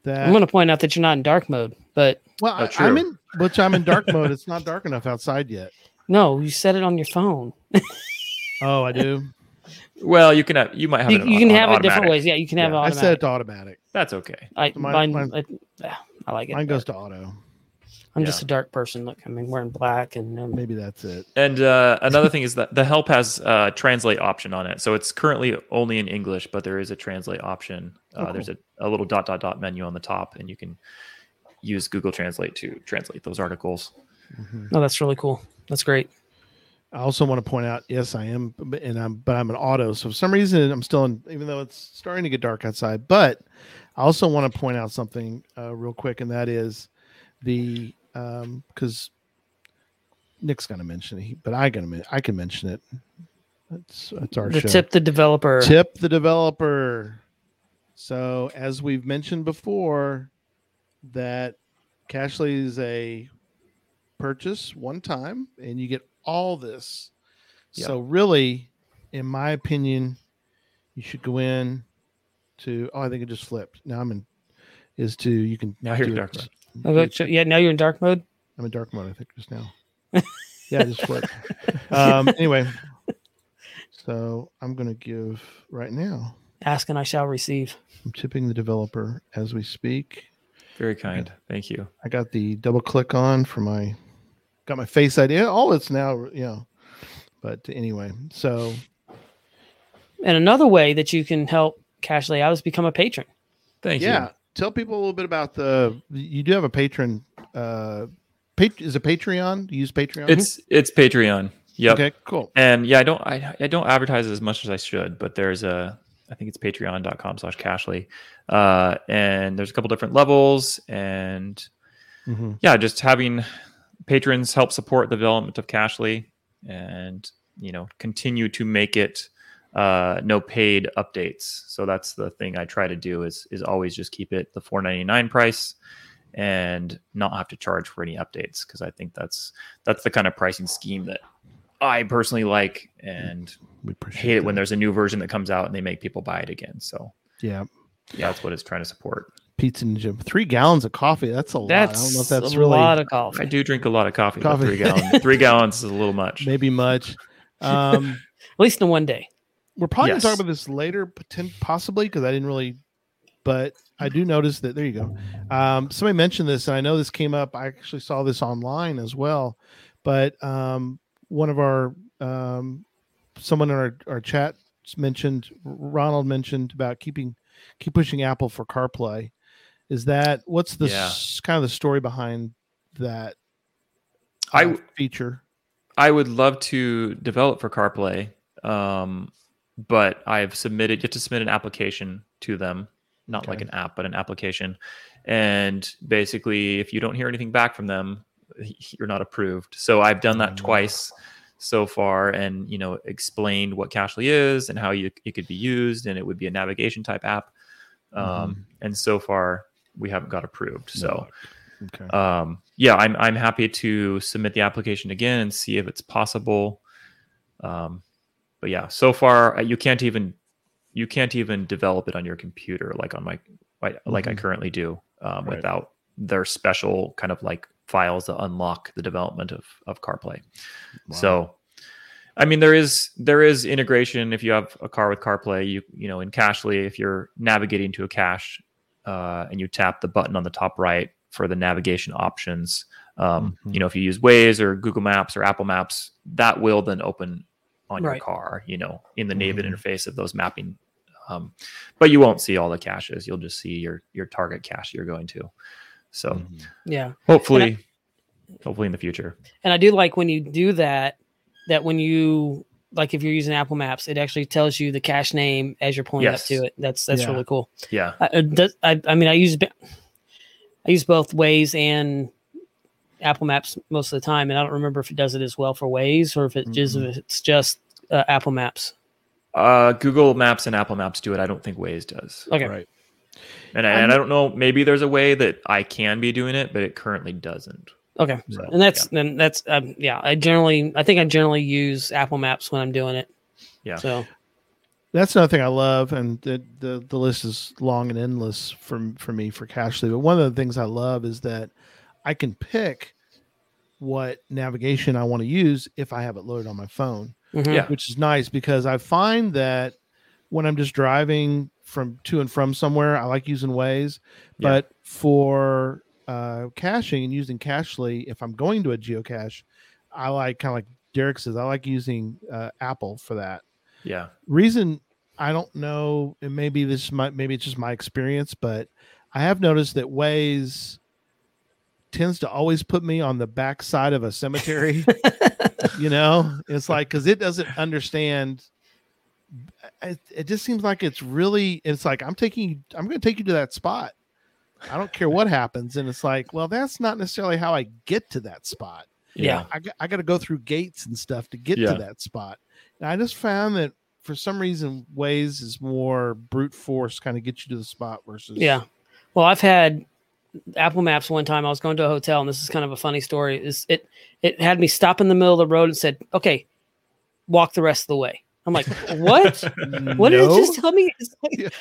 that I'm going to point out that you're not in dark mode, but well, Oh, I, true. I'm in which I'm in dark mode. It's not dark enough outside yet. no, you set it on your phone. Oh, I do. Well, you can have you might have You, it you can on have it different ways. Yeah, you can have Yeah, it I automatic. set it to automatic. That's okay. I, Mine- mine, mine- I, yeah, I like it. Mine goes better. to auto. I'm just a dark person. Look, I mean, wearing black and um, Maybe that's it. And uh, another thing is that the help has a translate option on it. So it's currently only in English, but there is a translate option. Uh, Oh, There's a, a little dot dot dot menu on the top, and you can use Google Translate to translate those articles. Mhm. oh, that's really cool. That's great. I also want to point out, yes, I am, but- and I'm, but I'm an auto. So for some reason, I'm still in, even though it's starting to get dark outside. But I also want to point out something uh, real quick, and that is the um because Nick's going to mention it, but I gonna I can mention it. That's that's our The show. tip the developer. Tip the developer. So as we've mentioned before, that Cachly is a purchase one time, and you get all this. Yeah. So really, in my opinion, you should go in to. Oh, I think it just flipped. Now I'm in. Is to you can Now you're dark it- Oh, look, yeah, now you're in dark mode. I'm in dark mode. I think just now. yeah, it just flipped. um, anyway, so I'm going to give right now. Ask and I shall receive. I'm tipping the developer as we speak. Very kind. Thank you. I got the double click on for my got my face ID. All it's now, you know. But anyway, so And another way that you can help Cachly out is become a patron. Thank yeah, you. Tell people a little bit about the. You do have a patron. Uh, pat, is it Patreon? Do you use Patreon? It's it's Patreon. Yeah. okay. Cool. And yeah, I don't I, I don't advertise as much as I should, but there's a I think it's patreon.com slash cachly. Uh and there's a couple different levels and Mhm. yeah, just having patrons help support the development of Cachly and you know continue to make it uh, no paid updates. So that's the thing I try to do is is always just keep it the 4.99 price and not have to charge for any updates because I think that's that's the kind of pricing scheme that I personally like and We appreciate hate it when there's a new version that comes out and they make people buy it again. So yeah yeah, that's what it's trying to support. pizza and gym. Three gallons of coffee. That's a lot. I That's, don't know if that's a really lot of coffee. I do drink a lot of coffee, Coffee. three gallons three gallons is a little much. maybe much. Um, At least in one day. We're probably Yes. gonna talk about this later, possibly because I didn't really, but I do notice that there you go. Um, somebody mentioned this, and I know this came up. I actually saw this online as well, but um, one of our um, someone in our, our chat mentioned Ronald mentioned about keeping keep pushing Apple for CarPlay. Is that what's the Yeah. s- kind of the story behind that I uh, w- feature? I would love to develop for CarPlay, um, but I've submitted. You have to submit an application to them, not like an app, but an application. And basically, if you don't hear anything back from them, you're not approved. So I've done that twice so far, and you know, explained what Cachly is and how you it could be used, and it would be a navigation type app. Um, And so far, we haven't got approved. So Okay. um, yeah, I'm I'm happy to submit the application again and see if it's possible. Um, but yeah, so far uh, you can't even you can't even develop it on your computer like on my like, like I currently do um, Right. without their special kind of like files that unlock the development of of CarPlay. Wow. So, I mean, there is there is integration if you have a car with CarPlay. You you know in Cachly, if you're navigating to a cache uh, and you tap the button on the top right for the navigation options, um, Mhm. you know if you use Waze or Google Maps or Apple Maps, that will then open on your car. You know in the native Mhm. interface of those mapping. Um, but you won't see all the caches. You'll just see your your target cache you're going to. So Mhm. Yeah. hopefully, hopefully in the future. And I do like when you do that, that when you like if you're using Apple Maps, it actually tells you the cache name as you're pulling Yes. up to it. That's that's Yeah. really cool. Yeah. I, does, I, I mean, I use I use both Waze and Apple Maps most of the time, and I don't remember if it does it as well for Waze or if it just Mhm. if it's just uh, Apple Maps. Uh, Google Maps and Apple Maps do it. I don't think Waze does. Okay, Right. And, I, and I don't know. Maybe there's a way that I can be doing it, but it currently doesn't. okay, So, and that's then that's um, yeah. I generally I think I generally use Apple Maps when I'm doing it. Yeah. So That's another thing I love, and the, the the list is long and endless for for me for Cachly. But one of the things I love is that I can pick what navigation I want to use if I have it loaded on my phone. Mhm. Yeah. which is nice because I find that when I'm just driving from to and from somewhere, I like using Waze. Yeah. But for uh, caching and using Cachly, if I'm going to a geocache, I like kind of like Derek says, I like using uh, Apple for that. Yeah. Reason I don't know, and maybe this might maybe it's just my experience, but I have noticed that Waze tends to always put me on the back side of a cemetery. you know, it's like because it doesn't understand. It, it just seems like it's really. It's like I'm taking. you- I'm going to take you to that spot. I don't care what happens, and it's like, well, that's not necessarily how I get to that spot. Yeah. I got, I got to go through gates and stuff to get Yeah. to that spot. And I just found that for some reason, Waze is more brute force, kind of get you to the spot versus Yeah. Well, I've had Apple Maps one time. I was going to a hotel, and this is kind of a funny story. Is it? It had me stop in the middle of the road and said, "Okay, walk the rest of the way." I'm like, "What? what did it just tell me?" It's like,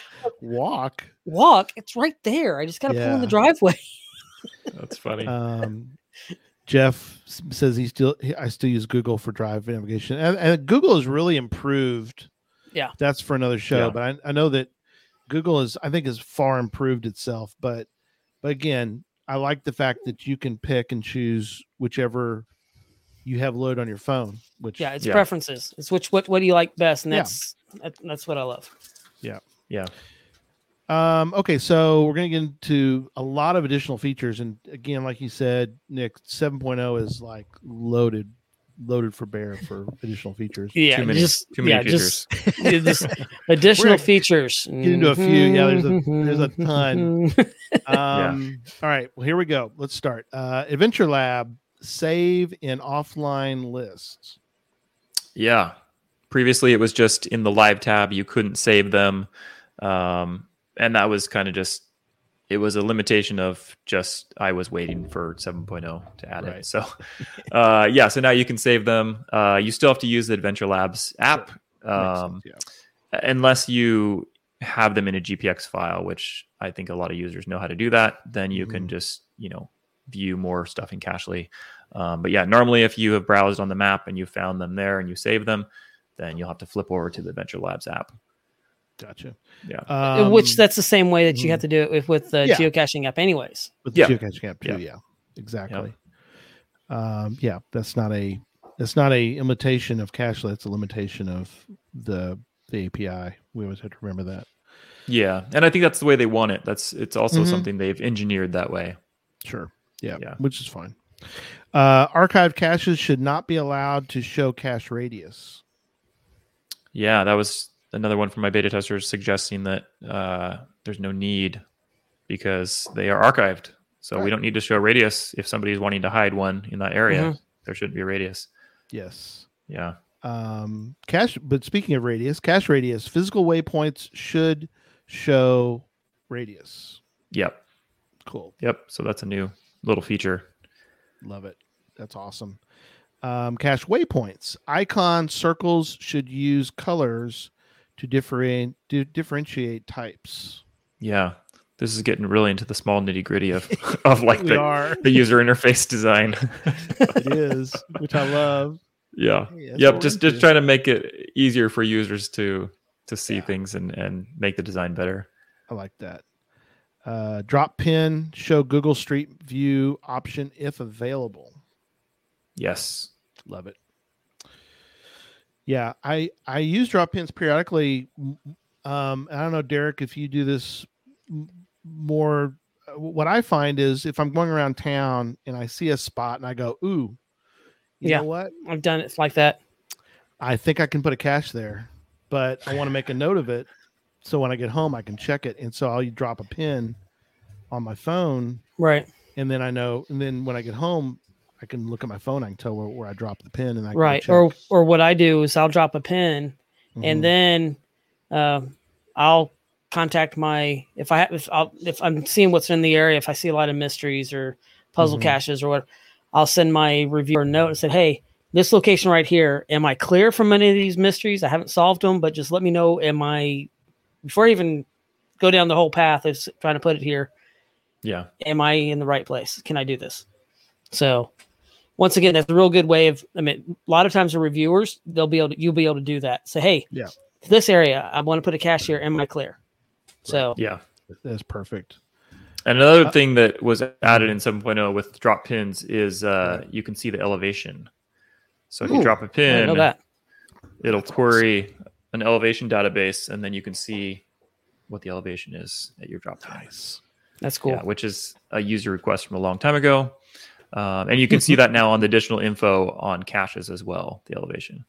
walk. walk. It's right there. I just got to pull in the driveway. That's funny. Um, Jeff says he still I still use Google for drive navigation, and, and Google has really improved. Yeah. that's for another show. Yeah. But I, I know that Google is I think has far improved itself. But but again, I like the fact that you can pick and choose whichever you have load on your phone. Which Yeah, it's Yeah. preferences. It's which what what do you like best, and Yeah. that's that, that's what I love. Yeah, yeah. Um, okay, so we're going to get into a lot of additional features. And again, like you said, Nick, 7.0 is like loaded, loaded for bear for additional features. Yeah, Too many- just too many yeah, just, just additional We're features. get into a few. Yeah, there's a- there's a ton. Um, All right, well, here we go. Let's start. Uh, Adventure Lab, save in offline lists. Yeah. Previously, it was just in the live tab. You couldn't save them. Um, and that was kind of just, it was a limitation of just, I was waiting for 7.0 to add Right. it. So, uh, yeah. So now you can save them. Uh, you still have to use the Adventure Labs app. Makes Um, sense, yeah. unless you have them in a GPX file, which I think a lot of users know how to do that, then you can Mhm. just, you know, view more stuff in Cachly. Um, but yeah, normally if you have browsed on the map and you found them there and you save them, then you'll have to flip over to the Adventure Labs app. Gotcha. Yeah. Um, Which that's the same way that you have to do it with, with the Yeah. geocaching app, anyways. with the Yeah. geocaching app too. Yeah. Yeah, exactly. Um, yeah, that's not a that's not a limitation of Cachly. It's a limitation of the the API. We always have to remember that. Yeah. And I think that's the way they want it. That's it's also Mhm. something they've engineered that way. Sure. Yeah, Yeah. which is fine. Uh, archived caches should not be allowed to show cache radius. Yeah, that was another one from my beta testers suggesting that uh, there's no need because they are archived. So Right. we don't need to show radius if somebody's wanting to hide one in that area. Mhm. There shouldn't be a radius. Yes. Yeah. Um, cache. But speaking of radius, cache radius, physical waypoints should show radius. Yep. Cool. Yep. So that's a new little feature. Love it. That's awesome. Um, cache waypoints. Icon circles should use colors to different to differentiate types. Yeah. This is getting really into the small nitty gritty of, of like the, the user interface design. It is, which I love. yeah. Hey, Yep. Just just trying to make it easier for users to to see Yeah. things and, and make the design better. I like that. Uh, drop pin show Google Street View option if available. Yes. Love it. Yeah, I I use drop pins periodically. Um, I don't know, Derek, if you do this m- more. uh, What I find is if I'm going around town and I see a spot and I go, "Ooh, you Yeah. know what? I've done it like that. I think I can put a cache there, but I want to make a note of it so when I get home I can check it." And so I'll drop a pin on my phone Right. and then I know, and then when I get home, I can look at my phone. I can tell where, where I dropped the pin, and I Right. check. Or or what I do is I'll drop a pin Mhm. and then uh, I'll contact my if I have if I'll if I'm seeing what's in the area, if I see a lot of mysteries or puzzle Mhm. caches or what, I'll send my reviewer a note and say, Hey, this location right here, am I clear from any of these mysteries? I haven't solved them, but just let me know. Am I before I even go down the whole path of trying to put it here? Yeah. Am I in the right place? Can I do this? So once again, that's a real good way of. I mean, a lot of times the reviewers they'll be able to you'll be able to do that. Say, hey, Yeah. this area I want to put a cache here. Am I clear? So Yeah. That's perfect. And another Uh, thing that was added in 7.0 with drop pins is uh, you can see the elevation. So if you drop a pin, that. it'll query an elevation database, and then you can see what the elevation is at your drop pin. Nice. That's cool. Yeah, which is a user request from a long time ago. Um, and you can see that now on the additional info on caches as well, the elevation.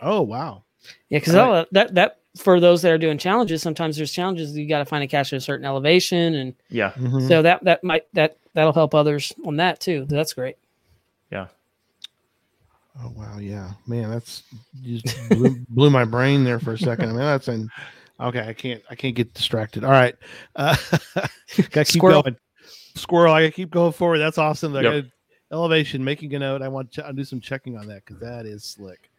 Oh wow. Yeah, because Right. that that for those that are doing challenges, sometimes there's challenges you got to find a cache at a certain elevation, and Yeah. Mhm. so that that might that that'll help others on that too. That's great. Yeah. Oh wow, yeah, man, that's just blew, blew my brain there for a second. I mean, that's an okay. I can't, I can't get distracted. All right, uh, gotta keep Squirrel. going. Squirrel, I keep going forward. That's awesome. Yep. gotta, elevation, making a note. I want to I'll do some checking on that because that is slick.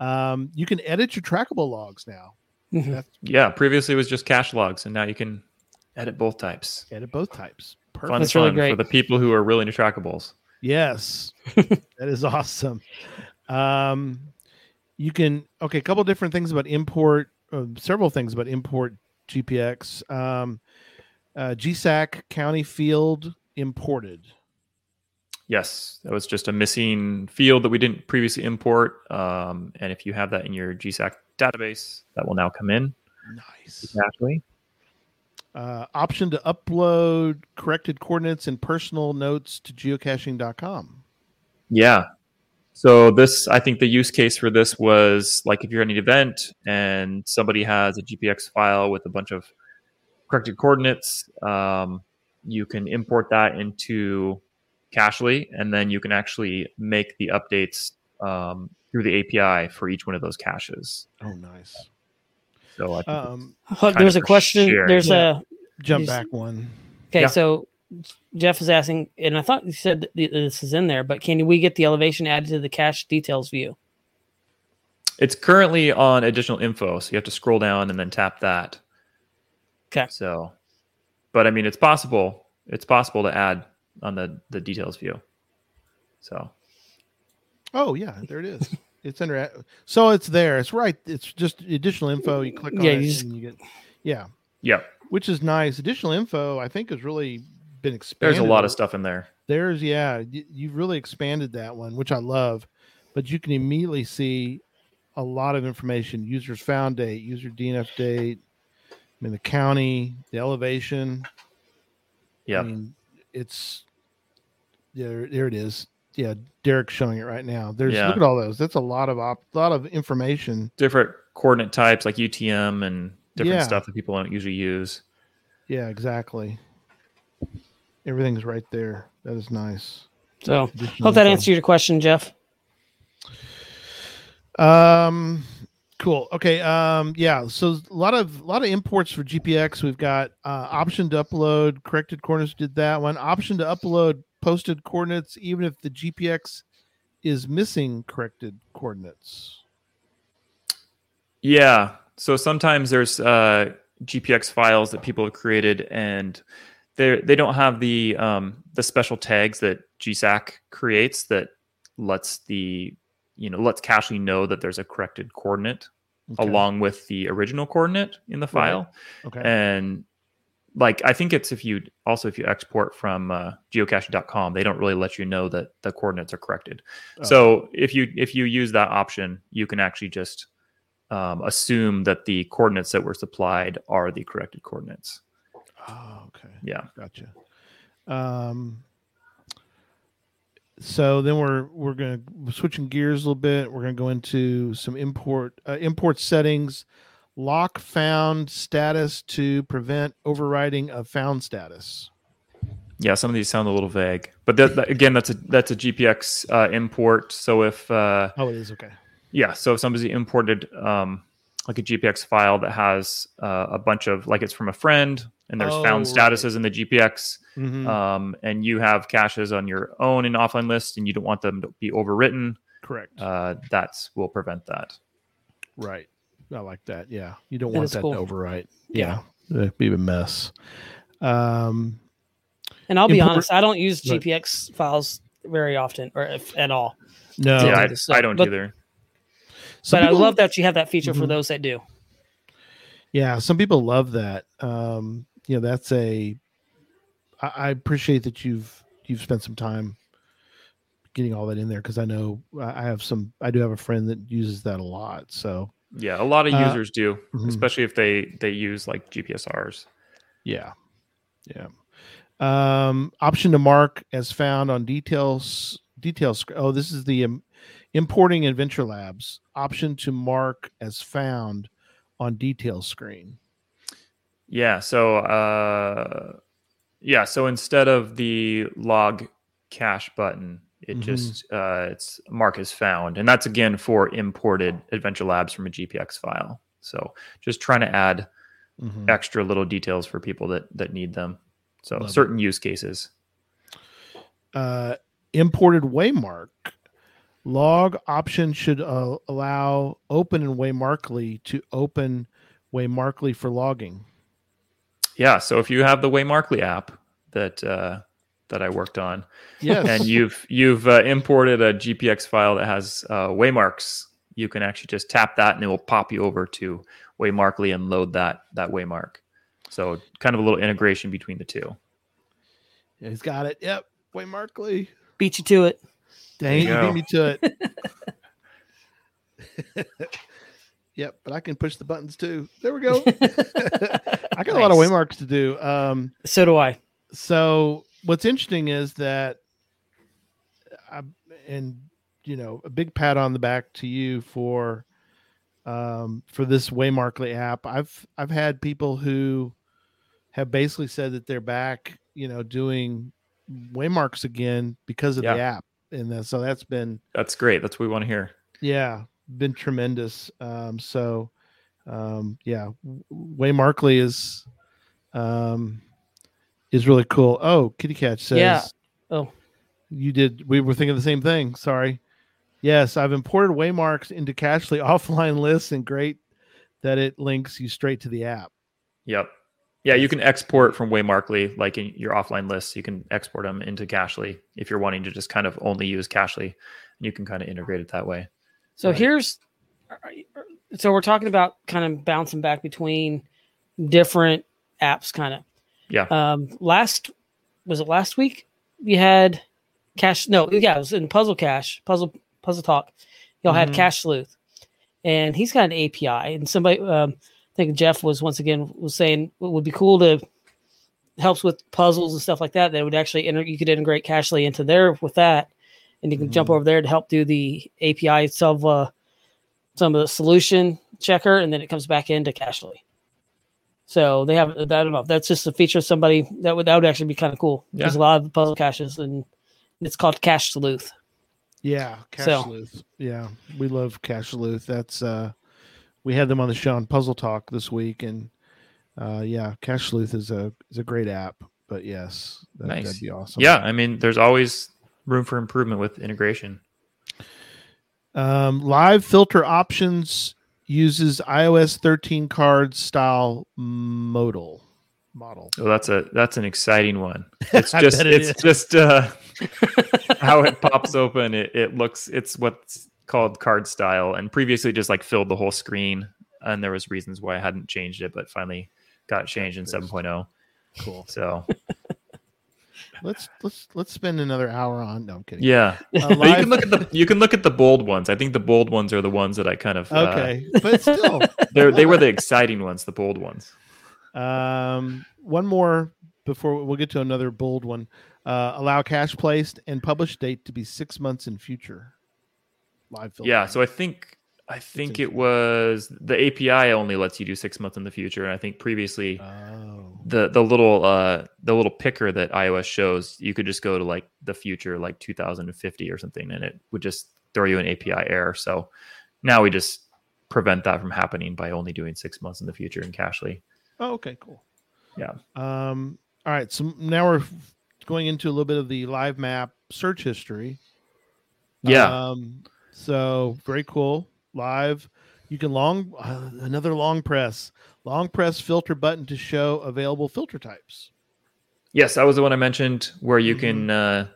Um, you can edit your trackable logs now. Mhm. That's Yeah. Previously it was just cache logs, and now you can edit both types. edit both types. Perfect. Fun, That's really great. for the people who are really into trackables. Yes, that is awesome. Um, you can okay, a couple different things about import, uh, several things about import GPX. Um, uh, GSAK county field imported. Yes, that was just a missing field that we didn't previously import. Um, and if you have that in your GSAK database, that will now come in Nice. naturally. Uh, option to upload corrected coordinates and personal notes to geocaching.com. Yeah. So this, I think the use case for this was like if you're at an event and somebody has a GPX file with a bunch of corrected coordinates, um, you can import that into Cachly, and then you can actually make the updates um, through the API for each one of those caches. Oh, nice. So I think Um, there's a question. sharing. There's Yeah. a jump You back one. okay. Yeah. So Jeff is asking, and I thought you said that this is in there, but can we get the elevation added to the cache details view? It's currently on additional info, so you have to scroll down and then tap that. 'Kay. So, but I mean, it's possible. It's possible to add on the the details view. So Oh yeah, there it is. It's under so it's there. It's right. It's just additional info. You click on Yeah, it you just- and you get yeah, yeah, which is nice. Additional info I think has really been expanded. there's a lot of stuff in there. There's yeah, you, you've really expanded that one, which I love. But you can immediately see a lot of information: users found date, user DNF date, I mean the county, the elevation. Yeah, I mean, it's there, there it is. Yeah, Derek's showing it right now. There's Yeah. look at all those. That's a lot of op, lot of information. different coordinate types like UTM and different Yeah. stuff that people don't usually use. Yeah, exactly. Everything's right there. That is nice. So Additional hope that answers your question, Jeff. Um, cool. Okay. Um, yeah. So a lot of a lot of imports for GPX. We've got uh, option to upload corrected coordinates. Did that one option to upload posted coordinates, even if the GPX is missing corrected coordinates. Yeah. So sometimes there's uh, GPX files that people have created, and they they don't have the um, the special tags that GSAK creates that lets the you know lets Cachly know that there's a corrected coordinate Okay. along with the original coordinate in the Right. file. Okay. And like I think it's if you also if you export from uh, geocache.com, they don't really let you know that the coordinates are corrected. Oh. So if you if you use that option, you can actually just um, assume that the coordinates that were supplied are the corrected coordinates. Oh, okay. Yeah. Gotcha. Um, so then we're we're gonna we're switching gears a little bit. We're gonna go into some import uh, import settings, lock found status to prevent overriding of found status. Yeah, some of these sound a little vague, but that, that- again, that's a that's a GPX uh, import. So if uh, Oh, it is okay. Yeah. So if somebody imported um, like a GPX file that has uh, a bunch of like it's from a friend and there's Oh, found right. statuses in the GPX, Mhm. um, and you have caches on your own in offline list and you don't want them to be overwritten, Correct. uh, that will prevent that. right. I like that. Yeah. You don't That want that cool. to overwrite. Yeah. That'd be a mess. Um, And I'll be Import- honest, I don't use Right. GPX files very often or if at all. No. yeah, I, so- I don't but- either. Some but people- I love that you have that feature for Mhm. those that do. Yeah, some people love that. Um, you know, that's a. I, I appreciate that you've you've spent some time getting all that in there because I know I have some. I do have a friend that uses that a lot. So Yeah, a lot of Uh, users do, mhm. especially if they they use like GPSRs. yeah, yeah. Um, option to mark as found on details details. Oh, this is the um, importing adventure labs option to mark as found on detail screen. Yeah. So, uh, yeah. So instead of the log cache button, it Mhm. just uh, it's mark as found, and that's again for imported Adventure Labs from a GPX file. So just trying to add Mhm. extra little details for people that that need them. So Love it. certain use cases. uh, imported waymark log option should uh, allow open and waymarkly to open waymarkly for logging Yeah. So if you have the Waymarkly app that uh, that I worked on, yes and you've you've uh, imported a GPX file that has uh, waymarks, you can actually just tap that and it will pop you over to Waymarkly and load that that waymark. So kind of a little integration between the two. he's got it yep waymarkly Beat you to it. dang you you beat me to it yep but i can push the buttons too. There we go. I got a lot of waymarks to do um So do I. so what's interesting is that I, and you know a big pat on the back to you for um for this waymarkly app. I've i've had people who have basically said that they're back you know doing waymarks again because of the app. And then, so that's been That's great. That's what we want to hear. yeah been tremendous um so um yeah W- waymarkly is um is really cool oh kitty catch says Yeah. Oh. you did we were thinking the same thing sorry yes i've imported waymarks into Cachly offline lists and great that it links you straight to the app Yep. Yeah, you can export from Waymarkly, like in your offline lists. You can export them into Cachly if you're wanting to just kind of only use Cachly. And you can kind of integrate it that way. So Right. here's so we're talking about kind of bouncing back between different apps kind of. Yeah. Um last was it last week? We had cash no, yeah, it was in Puzzle Cash, Puzzle Puzzle Talk. Y'all had Mhm. Cache Sleuth. And he's got an API and somebody um I think Jeff was once again was saying it would be cool to helps with puzzles and stuff like that. That would actually enter you could integrate Cachly into there with that, and you can jump Mhm. over there to help do the API itself, uh, some of the solution checker, and then it comes back into Cachly. So they have I don't know. That's just a feature of somebody that would that would actually be kind of cool. There's a lot of puzzle caches, and it's called Cache Sleuth. yeah cash So- sleuth yeah we love Cache Sleuth that's uh we had them on the show on puzzle talk this week and uh yeah Cache Sleuth is a is a great app but yes that, Nice. that'd be awesome Yeah, I mean, there's always room for improvement with integration. Um, live filter options uses iOS 13 card style modal model. So that's a that's an exciting one. It's just it it's just uh, how it pops open. It, it looks it's what's called card style, and previously just like filled the whole screen. And there was reasons why I hadn't changed it, but finally got it changed in 7.0. Cool. So Let's let's let's spend another hour on. No, I'm kidding. yeah, Uh, But you can look at the you can look at the bold ones. I think the bold ones are the ones that I kind of uh, okay, but still, they they were the exciting ones, the bold ones. um, one more before we'll get to another bold one. Uh, allow cache placed and publish date to be six months in future. Live filter. Yeah, so I think I think it was the API only lets you do six months in the future, and I think previously Oh. the the little uh the little picker that iOS shows, you could just go to like the future, like 2050 or something, and it would just throw you an API error. So now we just prevent that from happening by only doing six months in the future in Cachly. Oh, okay, cool. Yeah. Um, all right. So now we're going into a little bit of the live map search history. Yeah. Um, so very cool. Live. You can long uh, another long press, long press filter button to show available filter types. Yes, that was the one I mentioned where you can uh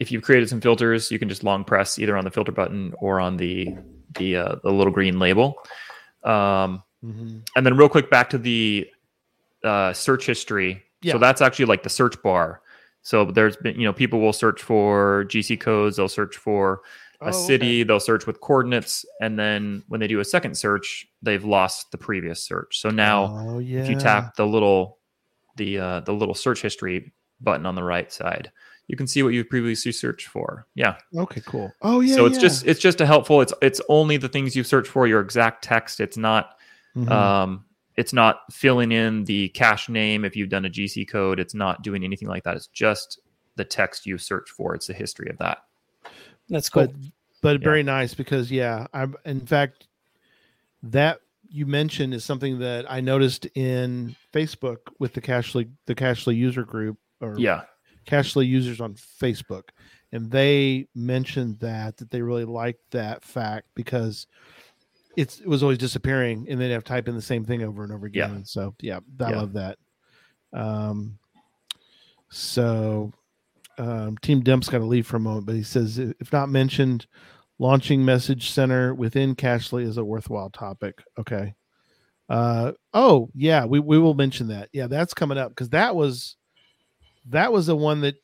if you've created some filters, you can just long press either on the filter button or on the the uh, the little green label. Um, Mm-hmm. and then real quick back to the uh, search history. Yeah. So that's actually like the search bar. So there's been you know people will search for GC codes, they'll search for Oh, a city, they'll search with coordinates, and then when they do a second search, they've lost the previous search. So now oh, yeah. if you tap the little the uh, the little search history button on the right side, you can see what you've previously searched for. Yeah. Okay, cool. Oh yeah. so it's yeah. just it's just a helpful. It's it's only the things you've searched for, your exact text. It's not Mhm. um it's not filling in the cache name if you've done a GC code. It's not doing anything like that. It's just the text you've searched for. It's the history of that. That's cool. but but Yeah. very nice because yeah, I'm in fact that you mentioned is something that I noticed in Facebook with the Cachly the Cachly user group or Yeah. Cachly users on Facebook, and they mentioned that that they really liked that fact because it's it was always disappearing, and they'd have to type in the same thing over and over again. Yeah. So yeah, I Yeah. love that. Um, so um, Team Dump's got to leave for a moment, but he says if not mentioned, launching message center within Cachly is a worthwhile topic. Okay. Uh oh yeah, we, we will mention that. Yeah, that's coming up because that was that was the one that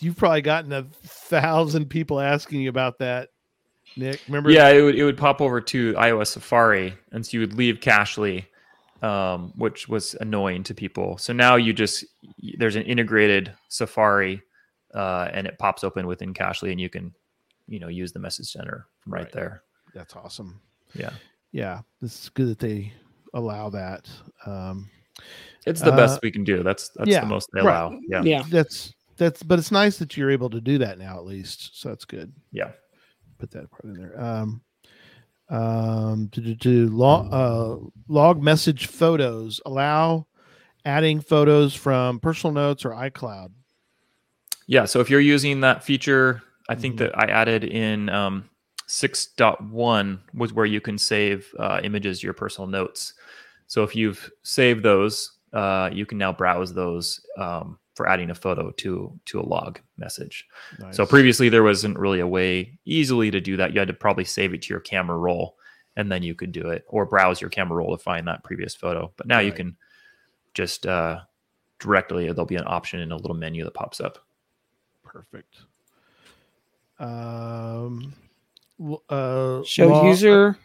you've probably gotten a thousand people asking you about that. Nick, remember? Yeah, it would it would pop over to iOS Safari, and so you would leave Cachly, um, which was annoying to people. So now you just there's an integrated Safari, uh, and it pops open within Cachly, and you can, you know, use the message center from right, Right. there. That's awesome. Yeah, Yeah, this is good that they allow that. Um, it's the Uh, best we can do. That's that's yeah, the most they right. allow. Yeah, yeah. that's that's but it's nice that you're able to do that now at least. So that's good. yeah. put that part in there. Um, um, to, to, to log, uh, log message photos allow adding photos from personal notes or iCloud. Yeah. So if you're using that feature, I think Mhm. that I added in um, 6.1 was where you can save uh, images, to your personal notes. So if you've saved those, uh, you can now browse those um, for adding a photo to to a log message. So previously there wasn't really a way easily to do that. You had to probably save it to your camera roll, and then you could do it, or browse your camera roll to find that previous photo. But now you can just uh, directly there'll be an option in a little menu that pops up. Perfect. Um, uh, Show log- user.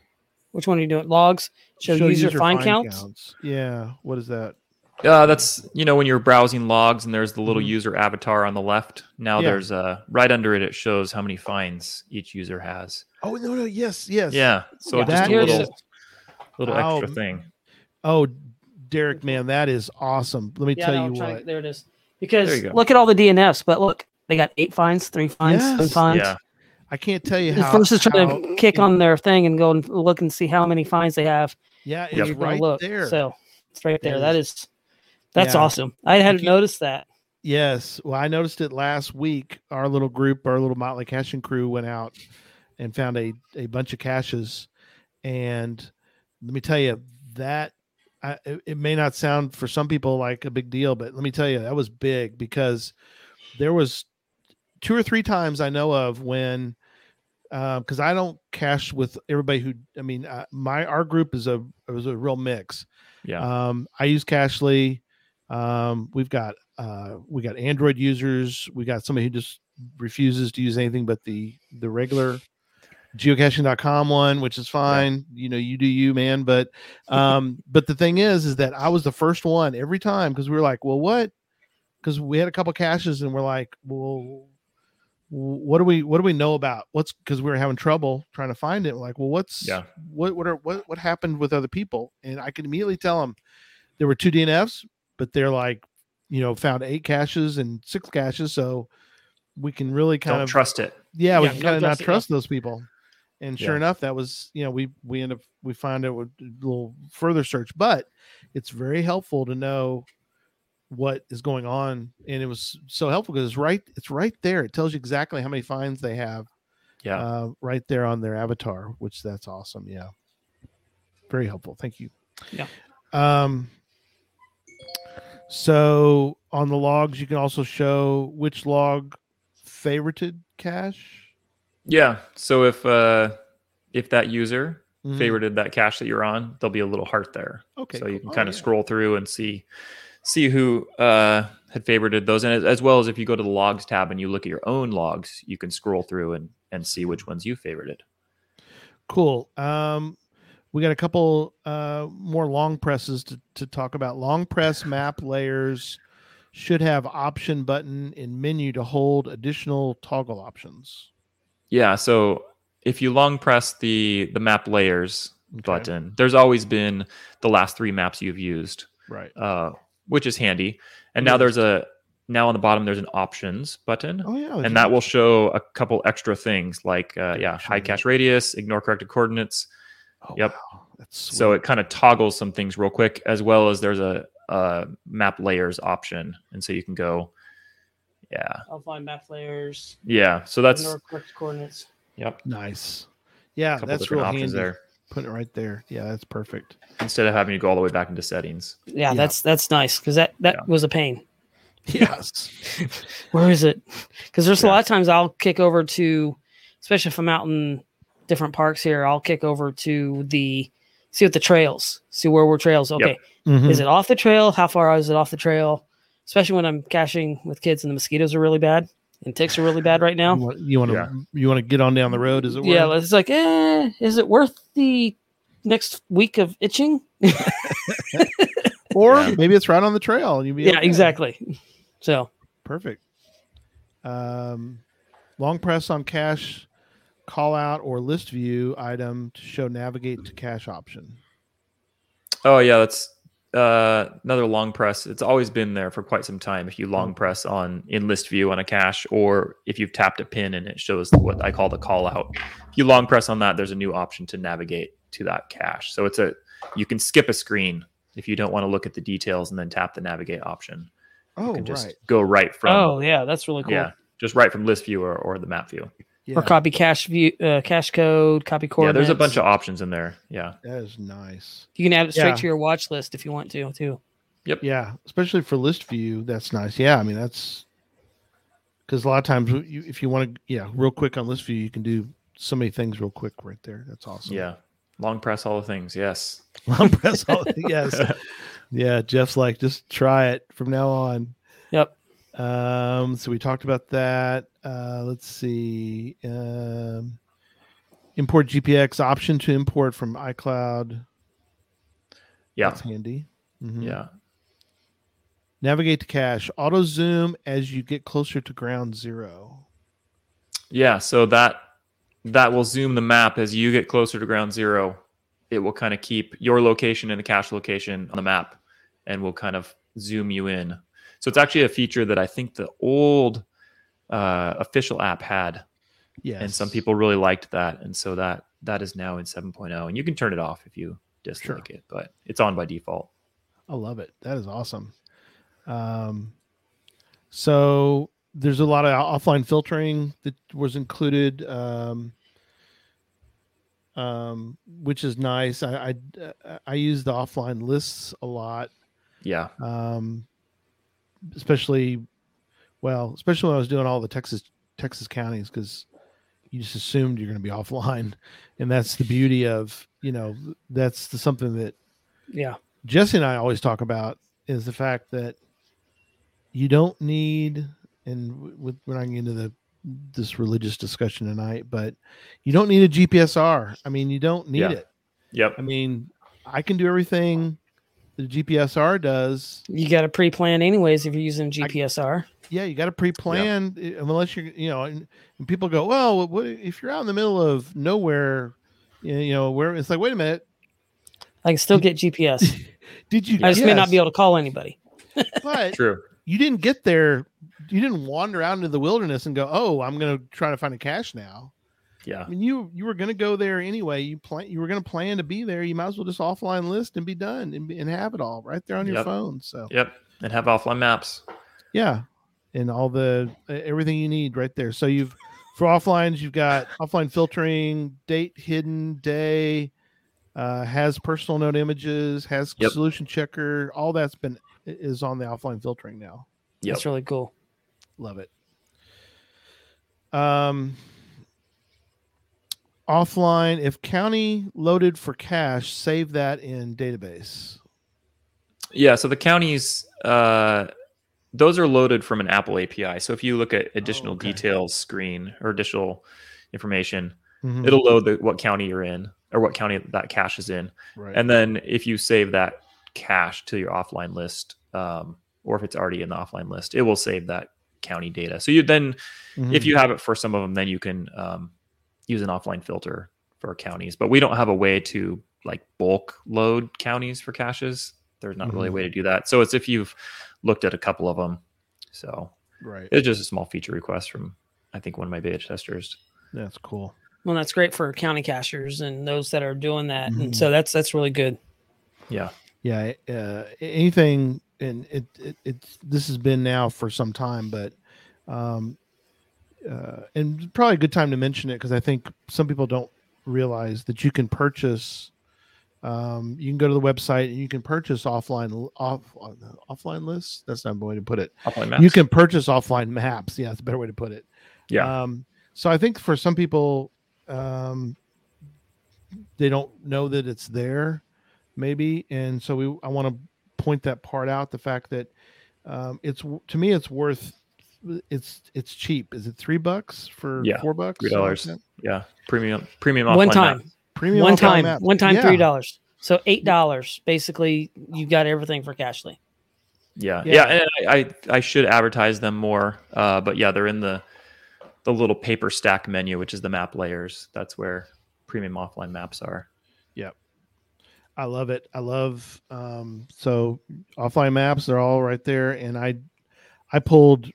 Which one are you doing? Logs. Show, user, find, counts. Yeah, what is that? Uh, that's you know when you're browsing logs and there's the little Mhm. user avatar on the left. Now Yeah. there's uh right under it. It shows how many finds each user has. Oh no, no, yes, yes. Yeah, so Yeah, just a little is- little Oh, extra thing. Oh, Derek, man, that is awesome. Let me Yeah, tell no, you what. to- there it is. Because look at all the DNFs, but look, they got eight fines, three fines, seven Yes. fines. Yeah, I can't tell you The how. first is trying how- to kick on their thing and go and look and see how many fines they have. Yeah, and it's you're right look. there. So it's right there. That That is, that's Yeah. awesome. I hadn't you- noticed that. Yes. Well, I noticed it last week. Our little group, our little Motley caching crew went out and found a, a bunch of caches. And let me tell you, that I, it, it may not sound for some people like a big deal, but let me tell you, that was big because there was two or three times I know of when, because I don't cache with everybody who, I mean, uh, my our group is a was a real mix. yeah, Um, I use Cachly. Um, we've got uh, we got Android users. We got somebody who just refuses to use anything but the the regular geocaching.com one, which is fine. You know, you do you, man. But um, but the thing is, is that I was the first one every time because we were like, well, what? Because we had a couple caches and we're like, well, what do we what do we know about what's because we were having trouble trying to find it like well what's Yeah. what what are what what happened with other people and i could immediately tell them there were two dnfs but they're like you know found eight caches and six caches so we can really kind don't of trust it. yeah, we Yeah, can kind of not trust it, those people and sure Yeah. enough that was you know we we end up we find it with a little further search but it's very helpful to know what is going on and it was so helpful because it's right it's right there it tells you exactly how many finds they have Yeah, uh, right there on their avatar which that's awesome yeah very helpful thank you Yeah. um so on the logs you can also show which log favorited cache? Yeah. So if uh, if that user Mhm. favorited that cache that you're on, there'll be a little heart there. Okay, so you cool. can Oh, kind of yeah. scroll through and see see who uh, had favorited those, and as- well as if you go to the logs tab and you look at your own logs, you can scroll through and and see which ones you favorited. Cool. Um, we got a couple uh, more long presses to, to talk about. Long press map layers should have option button in menu to hold additional toggle options. Yeah. So if you long press the the map layers Okay. button, there's always been the last three maps you've used. Right. uh, which is handy. And now there's a now on the bottom there's an options button, Oh yeah. and that will show a couple extra things like uh, yeah, high that. cache radius, ignore corrected coordinates. Oh, yep. wow. That's So it kind of toggles some things real quick, as well as there's a, a map layers option, and so you can go, yeah, I'll find map layers, yeah. So that's ignore correct coordinates. yep, nice. Yeah, a that's different real options handy. there Put it right there. Yeah, that's perfect. instead of having to go all the way back into settings. Yeah, Yeah. that's that's nice because that that Yeah. was a pain. Yes. Where is it? Because there's a lot of times I'll kick over to, especially if I'm out in different parks here, I'll kick over to the see what the trails, see where we're trails. Okay, Mhm. is it off the trail? How far is it off the trail? Especially when I'm caching with kids and the mosquitoes are really bad and ticks are really bad right now. you want to Yeah. you want to get on down the road? Is it? Yeah, it's like, eh, is it worth the next week of itching? or Yeah. maybe it's right on the trail. And you be Yeah, okay. exactly. So Perfect. Um, long press on cache call out or list view item to show navigate to cache option. Oh yeah, that's uh, another long press. It's always been there for quite some time. If you long press on in list view on a cache, or if you've tapped a pin and it shows what I call the call out. If you long press on that, there's a new option to navigate to that cache. So it's a you can skip a screen if you don't want to look at the details and then tap the navigate option. Oh, You can just right. go right from oh yeah, that's really cool. yeah, just right from list view or, or the map view. Yeah, Or copy cash view, uh, cache code, copy Yeah, there's a bunch of options in there. Yeah. that is nice. You can add it straight Yeah. to your watch list if you want to too. Yep. Yeah, especially for list view, that's nice. Yeah, I mean that's because a lot of times you, if you want to, yeah, real quick on list view, you can do so many things real quick right there. That's awesome. Yeah. Long press all the things. Yes. long press. All, the yes, yeah. Jeff's like, just try it from now on. Yep. Um, so we talked about that. Uh, let's see. Um, import GPX option to import from iCloud. Yeah. That's handy. Mhm. Yeah. Navigate to cache. Auto zoom as you get closer to ground zero. Yeah, so that that will zoom the map as you get closer to ground zero. It will kind of keep your location and the cache location on the map and will kind of zoom you in. So it's actually a feature that I think the old uh, official app had, Yes. and some people really liked that, and so that that is now in 7.0, and you can turn it off if you dislike it, but it's on by default. I love it. That is awesome. Um, so there's a lot of offline filtering that was included, um, um, which is nice. I, I I use the offline lists a lot, Yeah, um, especially well, especially when I was doing all the Texas Texas counties because you just assumed you're going to be offline, and that's the beauty of you know that's the, something that Yeah. Jesse and I always talk about is the fact that you don't need, and w- with, we're not getting into the this religious discussion tonight, but you don't need a GPSR. I mean, you don't need Yeah. it. yep, I mean, I can do everything the GPSR does. You got to pre-plan anyways if you're using GPSR. Yeah, you got to pre-plan i- eh, unless you're, you know, and, and people go, well, what if you're out in the middle of nowhere, you know, where it's like, wait a minute, I can still get GPS. did you? I just may not be able to call anybody. but true. you didn't get there you didn't wander out into the wilderness and go oh i'm going to try to find a cache now Yeah, i mean you you were going to go there anyway you plan you were going to plan to be there you might as well just offline list and be done and, and have it all right there on your Yep. phone so yep, and have offline maps. yeah and all the everything you need right there so you've for offlines you've got offline filtering date hidden day uh, has personal note images has Yep. solution checker all that's been is on the offline filtering now Yep. That's really cool. Love it. Um, offline, if county loaded for cache, save that in database. Yeah, so the counties, uh, those are loaded from an Apple API. So if you look at additional okay. details screen or additional information, Mhm. it'll load the, what county you're in or what county that cache is in. right. And then if you save that cache to your offline list, um, or if it's already in the offline list, it will save that county data. So you then, Mhm. if you have it for some of them, then you can um, use an offline filter for counties. But we don't have a way to like bulk load counties for caches. There's not really a Mhm. way to do that. So it's if you've looked at a couple of them. So right. it's just a small feature request from I think one of my beta testers. That's cool. Well, that's great for county cachers and those that are doing that. Mhm. And so that's that's really good. Yeah. Yeah. Uh, anything, and it, it it's this has been now for some time, but um, uh, and probably a good time to mention it because I think some people don't realize that you can purchase. Um, you can go to the website and you can purchase offline off uh, offline lists. That's not the way to put it. Offline maps. You can purchase offline maps. Yeah, that's a better way to put it. yeah. Um, so I think for some people, um, they don't know that it's there, maybe, and so we I want to point that part out. The fact that um, it's to me it's worth it's it's cheap. Is it three bucks for Yeah, four bucks? $3. something like that? yeah. Premium premium one time, map. Premium one time, map. one time, Yeah. three dollars. So eight dollars. Basically, you got everything for Cachly. Yeah, Yeah. yeah, and I, I I should advertise them more. Uh, but yeah, they're in the the little paper stack menu, which is the map layers. That's where premium offline maps are. Yep. I love it. I love um so offline maps, they're all right there. And I I pulled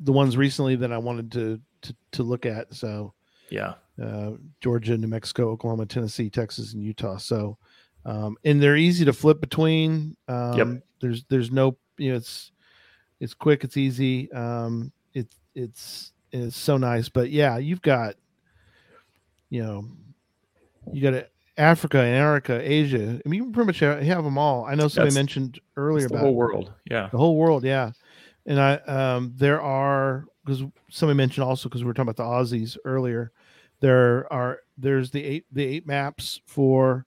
the ones recently that I wanted to to, to look at. So Yeah, uh Georgia, New Mexico, Oklahoma, Tennessee, Texas, and Utah. So um and they're easy to flip between. Um Yep. there's there's no you know it's it's quick, it's easy. Um it's it's it's so nice. But yeah, you've got you know you got it Africa, Antarctica, Asia. I mean, you pretty much have have them all. I know somebody That's- mentioned earlier the about whole world. Yeah, the whole world. Yeah, and I um, there are because somebody mentioned also because we were talking about the Aussies earlier. There are there's the eight the eight maps for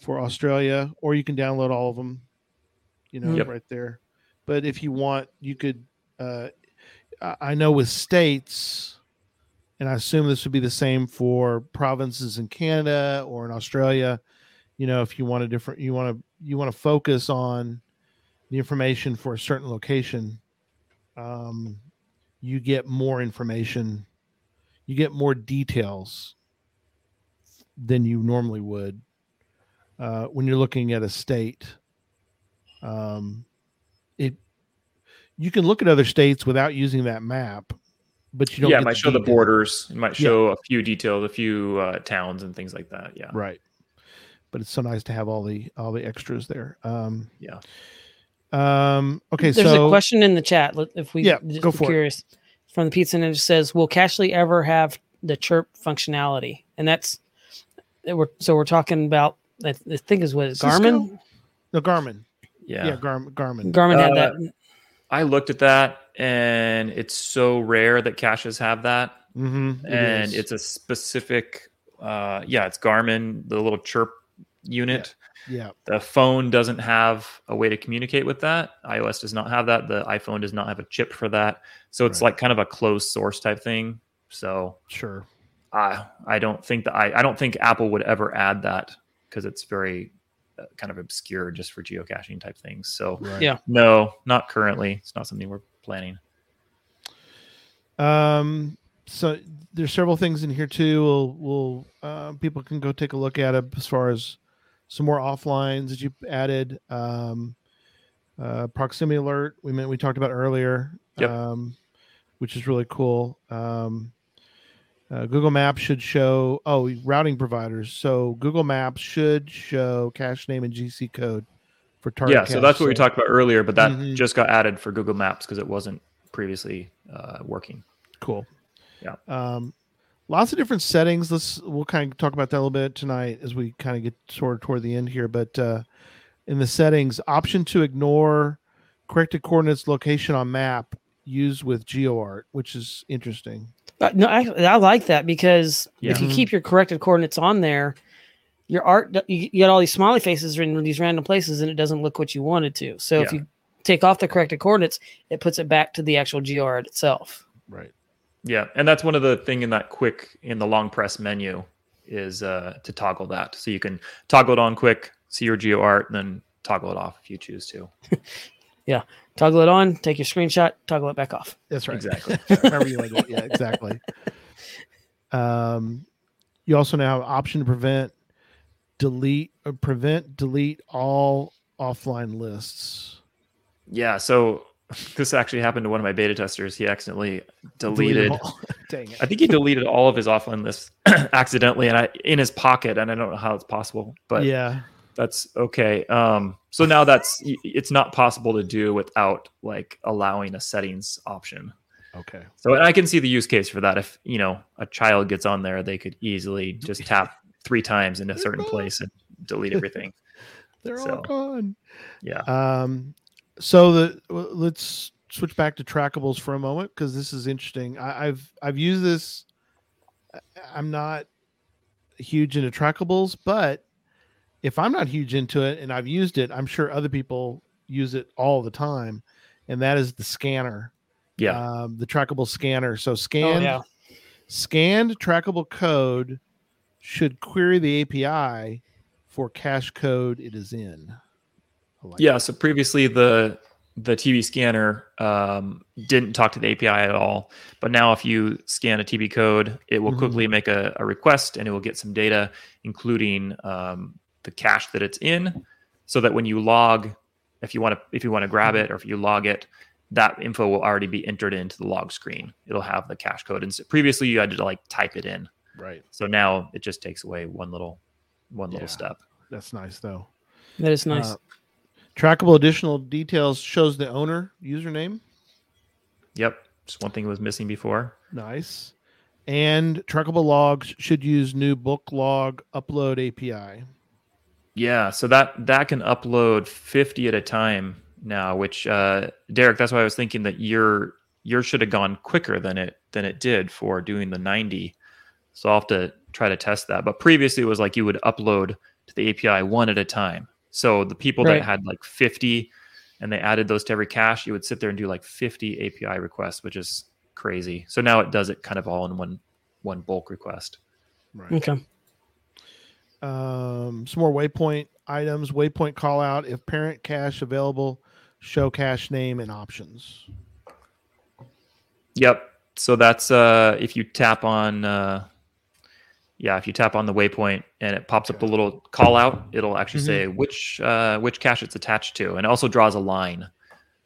for Australia, or you can download all of them. You know, Yep. right there. But if you want, you could. Uh, I I know with states, and I assume this would be the same for provinces in Canada or in Australia. You know, if you want a different, you want to you want to focus on the information for a certain location, um, you get more information, you get more details than you normally would uh, when you're looking at a state. Um, it you can look at other states without using that map, but you don't. yeah. It might show the borders. It might show a few details, a few uh, towns and things like that. Yeah, right? But it's so nice to have all the all the extras there. Um, yeah. Um, okay, There's so a question in the chat. If we Yeah, just go be for it. curious from the pizza ninja says, "Will Cachly ever have the chirp functionality?" And that's we're so we're talking about. I th- think is what Garmin. The Garmin, Yeah. yeah, Gar- Garmin. Garmin had Uh, that. I looked at that, and it's so rare that caches have that, Mm-hmm, and it's a specific. Uh, yeah, it's Garmin, the little chirp unit. Yeah, The phone doesn't have a way to communicate with that. iOS does not have that. The iPhone does not have a chip for that. So it's Right. like kind of a closed source type thing. So sure. I I don't think that I, I don't think Apple would ever add that because it's very uh, kind of obscure just for geocaching type things. So Right. Yeah. no, not currently. It's not something we're planning. Um, so there's several things in here too. We'll, we'll uh, people can go take a look at it as far as some more offlines that you added. Um, uh, proximity alert we meant we talked about earlier. Yep. Um, which is really cool. Um, uh, Google Maps should show oh routing providers. So Google Maps should show cache name and GC code for target. yeah, so that's what we talked about earlier, but that Mhm. just got added for Google Maps because it wasn't previously uh, working. Cool. Yeah. Um, lots of different settings. Let's we'll kind of talk about that a little bit tonight as we kind of get sort of toward the end here. But uh, in the settings, option to ignore corrected coordinates location on map used with GeoArt, which is interesting. Uh, no, actually, I like that because if you keep your corrected coordinates on there, your art you, you get all these smiley faces in these random places, and it doesn't look what you wanted to. So if you take off the corrected coordinates, it puts it back to the actual GeoArt itself. Right. Yeah, and that's one of the thing in that quick in the long press menu is uh, to toggle that, so you can toggle it on quick, see your geo art, and then toggle it off if you choose to. Yeah, toggle it on, take your screenshot, toggle it back off. That's right. Exactly. However you want to do it. Yeah, exactly. Um, you also now have option to prevent, delete, or prevent, delete all offline lists. Yeah, so this actually happened to one of my beta testers. He accidentally deleted. Dang it. I think he deleted all of his offline lists accidentally, and I in his pocket, and I don't know how it's possible, but yeah. that's okay. Um, so now that's it's not possible to do without like allowing a settings option. Okay. So I can see the use case for that. If you know a child gets on there, they could easily just tap three times in a certain place and delete everything. They're all gone. Yeah. Um, so the well, let's switch back to trackables for a moment because this is interesting. I, I've I've used this. I- I'm not huge into trackables, but if I'm not huge into it and I've used it, I'm sure other people use it all the time, and that is the scanner. Yeah. Um, the trackable scanner. So Oh, yeah. scanned trackable code should query the API for cache code it is in. I like Yeah. So previously the the TB scanner um, didn't talk to the API at all, but now if you scan a TB code, it will Mhm. quickly make a, a request and it will get some data, including um, the cache that it's in, so that when you log, if you want to if you want to grab it or if you log it, that info will already be entered into the log screen. It'll have the cache code. And so previously you had to like type it in. Right. So now it just takes away one little one Yeah. little step. That's nice though. That is nice. Uh, trackable additional details shows the owner username. Yep. Just one thing was missing before. Nice. And trackable logs should use new bulk log upload API. Yeah, so that that can upload 50 at a time now, which uh Derek, that's why I was thinking that your your should have gone quicker than it than it did for doing the 90. So I'll have to try to test that. But previously it was like you would upload to the API one at a time. So the people Right. that had like 50 and they added those to every cache, you would sit there and do like 50 API requests, which is crazy. So now it does it kind of all in one one bulk request. Right. okay. Um, some more waypoint items. Waypoint call out if parent cache available, show cache name and options. Yep. So that's uh if you tap on uh yeah, if you tap on the waypoint and it pops up the little call out, it'll actually Mhm. say which uh which cache it's attached to and it also draws a line.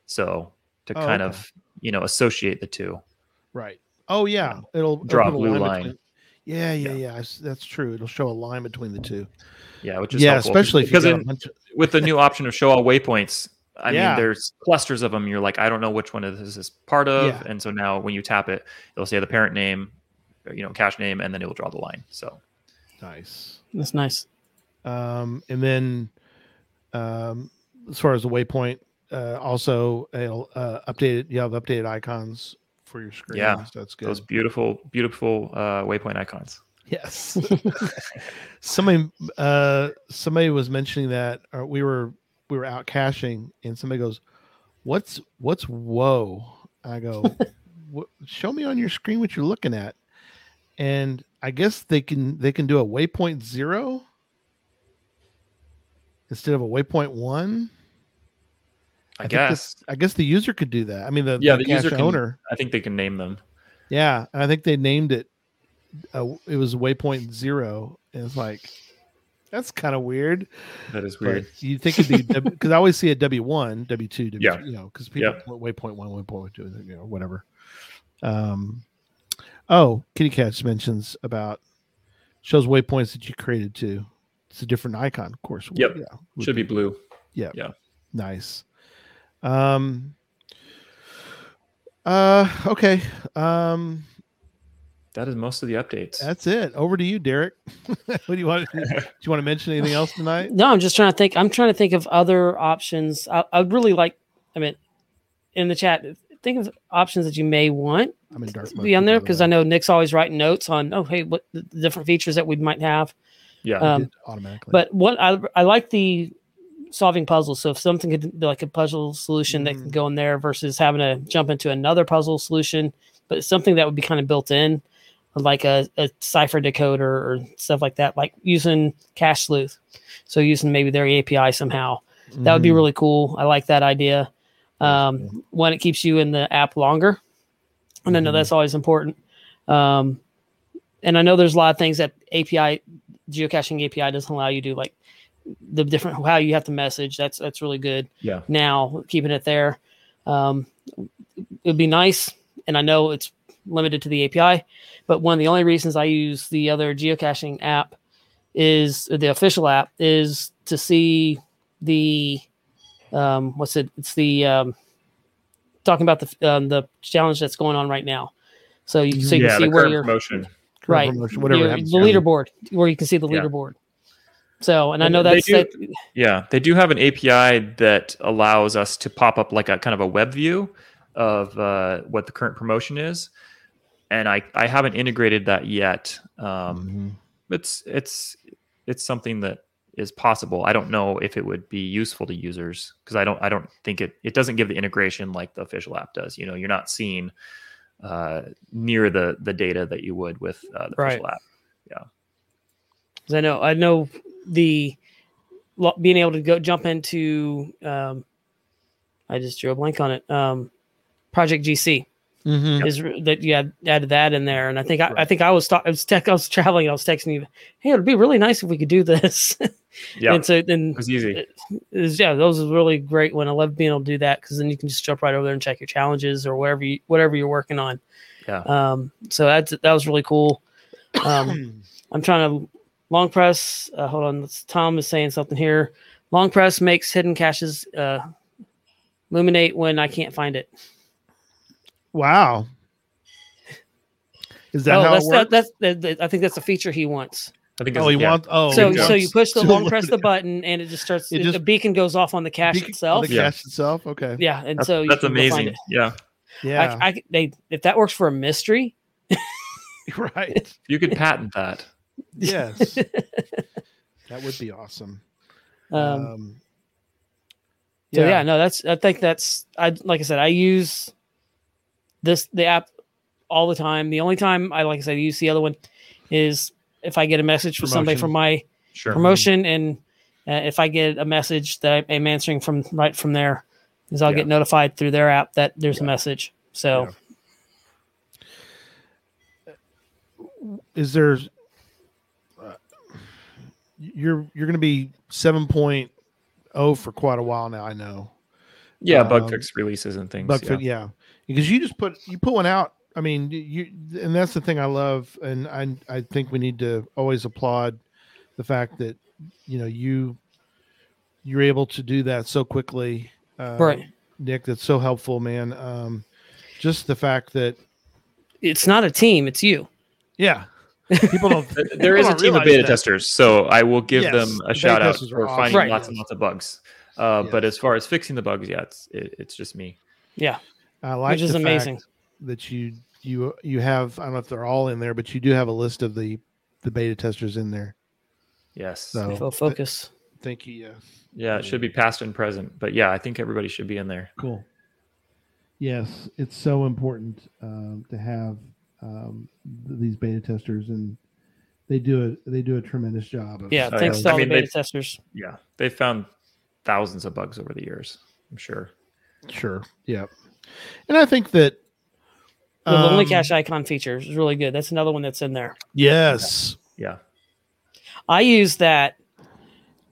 So to Oh, kind okay. of, you know, associate the two. Right. Oh yeah, it'll it'll Draw a blue line line. between- Yeah, yeah, Yeah. yeah. That's true. It'll show a line between the two. Yeah, which is Yeah, helpful. especially because in- of, with the new option of show all waypoints, I Yeah. mean there's clusters of them. You're like, I don't know which one of this is part of. Yeah. And so now when you tap it, it'll say the parent name, you know, cache name, and then it will draw the line. So nice. That's nice. Um, and then um, as far as the waypoint, uh, also it'll uh, updated. You have updated icons for your screen. Yeah, so that's good. those beautiful, beautiful uh, waypoint icons. Yes. somebody uh somebody was mentioning that uh, we were we were out caching and somebody goes, "What's what's whoa?" I go, "Show me on your screen what you're looking at." And I guess they can they can do a waypoint 0 instead of a waypoint 1. I, think guess. this- I guess the user could do that. I mean the, Yeah, the, the user can- owner. I think they can name them. Yeah, and I think they named it. Uh, it was waypoint zero, and it's like that's kind of weird. That is weird. you think it'd be because I always see a W one, W two, W Yeah. you know, because people Yep. waypoint one, waypoint two, you know, whatever. Um, oh, Kitty Cats mentions about shows waypoints that you created too. It's a different icon, of course. Yep. Yeah, Should be blue. Yeah. Yeah. Nice. Um. Uh. Okay. Um. That is most of the updates. That's it. Over to you, Derek. what do you want? do you want to mention anything else tonight? No, I'm just trying to think. I'm trying to think of other options. I, I'd really like. I mean, in the chat, think of options that you may want I'm in dark to mode. be on there because. I know Nick's always writing notes on. Oh, hey, what the the different features that we might have. Yeah. I um, automatically. But what I I like the solving puzzles. So if something could be like a puzzle solution that Mhm. can go in there versus having to jump into another puzzle solution, but it's something that would be kind of built in, like a, a cipher decoder or stuff like that, like using Cache Sleuth. So using maybe their API somehow. That would be Mhm. really cool. I like that idea. Um, one, it keeps you in the app longer, and I know Mhm. that's always important. Um, and I know there's a lot of things that API geocaching API doesn't allow you to do, like the different how you have to message. That's that's really good. Yeah. Now keeping it there, um, it'd be nice. And I know it's limited to the API, but one of the only reasons I use the other geocaching app is the official app is to see the um, what's it? It's the um, talking about the um, the challenge that's going on right now. So you so you yeah. can see The where current you're promotion. Right. promotion, whatever Your- happens the leaderboard where you can see the Yeah. leaderboard. So, and I know that's do- that, Yeah, they do have an API that allows us to pop up like a kind of a web view of uh, what the current promotion is, and I I haven't integrated that yet. Um, Mhm. it's it's it's something that is possible. I don't know if it would be useful to users because I don't I don't think it it doesn't give the integration like the official app does. You know, you're not seeing uh, near the the data that you would with uh, the official app. 'cause I know I know the being able to go jump into um, I just drew a blank on it. Um, Project GC Mhm. is that you had added that in there, and I think I, I think I was I was, tech, I was traveling. I was texting you, hey, it'd be really nice if we could do this. Yeah, and so then it was easy. it is yeah, those is really great when I love being able to do that because then you can just jump right over there and check your challenges or whatever you whatever you're working on. Yeah. Um, so that's that was really cool. Um, I'm trying to long press. Uh, hold on, let's- Tom is saying something here. Long press makes hidden caches uh, illuminate when I can't find it. Wow. Is that oh, how that's it works? that, that's that, that- I think that's a feature he wants. I think. oh, he yeah. wants. Oh, so he so you push the long press the button and it just starts. It the beacon goes off on the cache Beacon- itself. The Yeah. cache itself. Okay. Yeah, and That's, so you that's can go find amazing. Yeah, Yeah. I, I, they, if that works for a mystery, right. you could patent that. Yes. that would be awesome. um, Um, So yeah. no, that's I think that's I like I said, I use this the app all the time. The only time I like I said use the other one is if I get a message from somebody from my Sure. promotion and uh, if I get a message that I'm answering from right from there, is I'll Yeah. get notified through their app that there's a message. So Is there? Uh, you're you're going to be 7.0 point oh for quite a while now. I know. Yeah, bug Um, fix releases and things. Bug yeah. fit, yeah. Because you just put you put one out. I mean, you and that's the thing I love, and I I think we need to always applaud the fact that you know you you're able to do that so quickly, uh, right. Nick. That's so helpful, man. Um, just the fact that It's not a team, it's you. yeah, people don't. Th- There people is a don't team of beta that. testers, so I will give Yes, them a beta shout out testers are for awesome. finding Right. lots and lots of bugs. Uh, But as far as fixing the bugs, yeah, it's it, it's just me. Yeah. I like which is the fact amazing. that you you you have. I don't know if they're all in there, but you do have a list of the the beta testers in there. Yes. So Full focus. thank you. Yeah. yeah, it should be past and present, but yeah, I think everybody should be in there. Cool. Yes, it's so important um, to have um, th- these beta testers, and they do a they do a tremendous job. Of, Yeah, Oh, thanks yeah. to I all mean, the beta they- testers. Yeah, they found thousands of bugs over the years. I'm sure. sure. Yeah, and I think that The lonely Cache icon feature is really good. That's another one that's in there. Yes. Yeah. I use that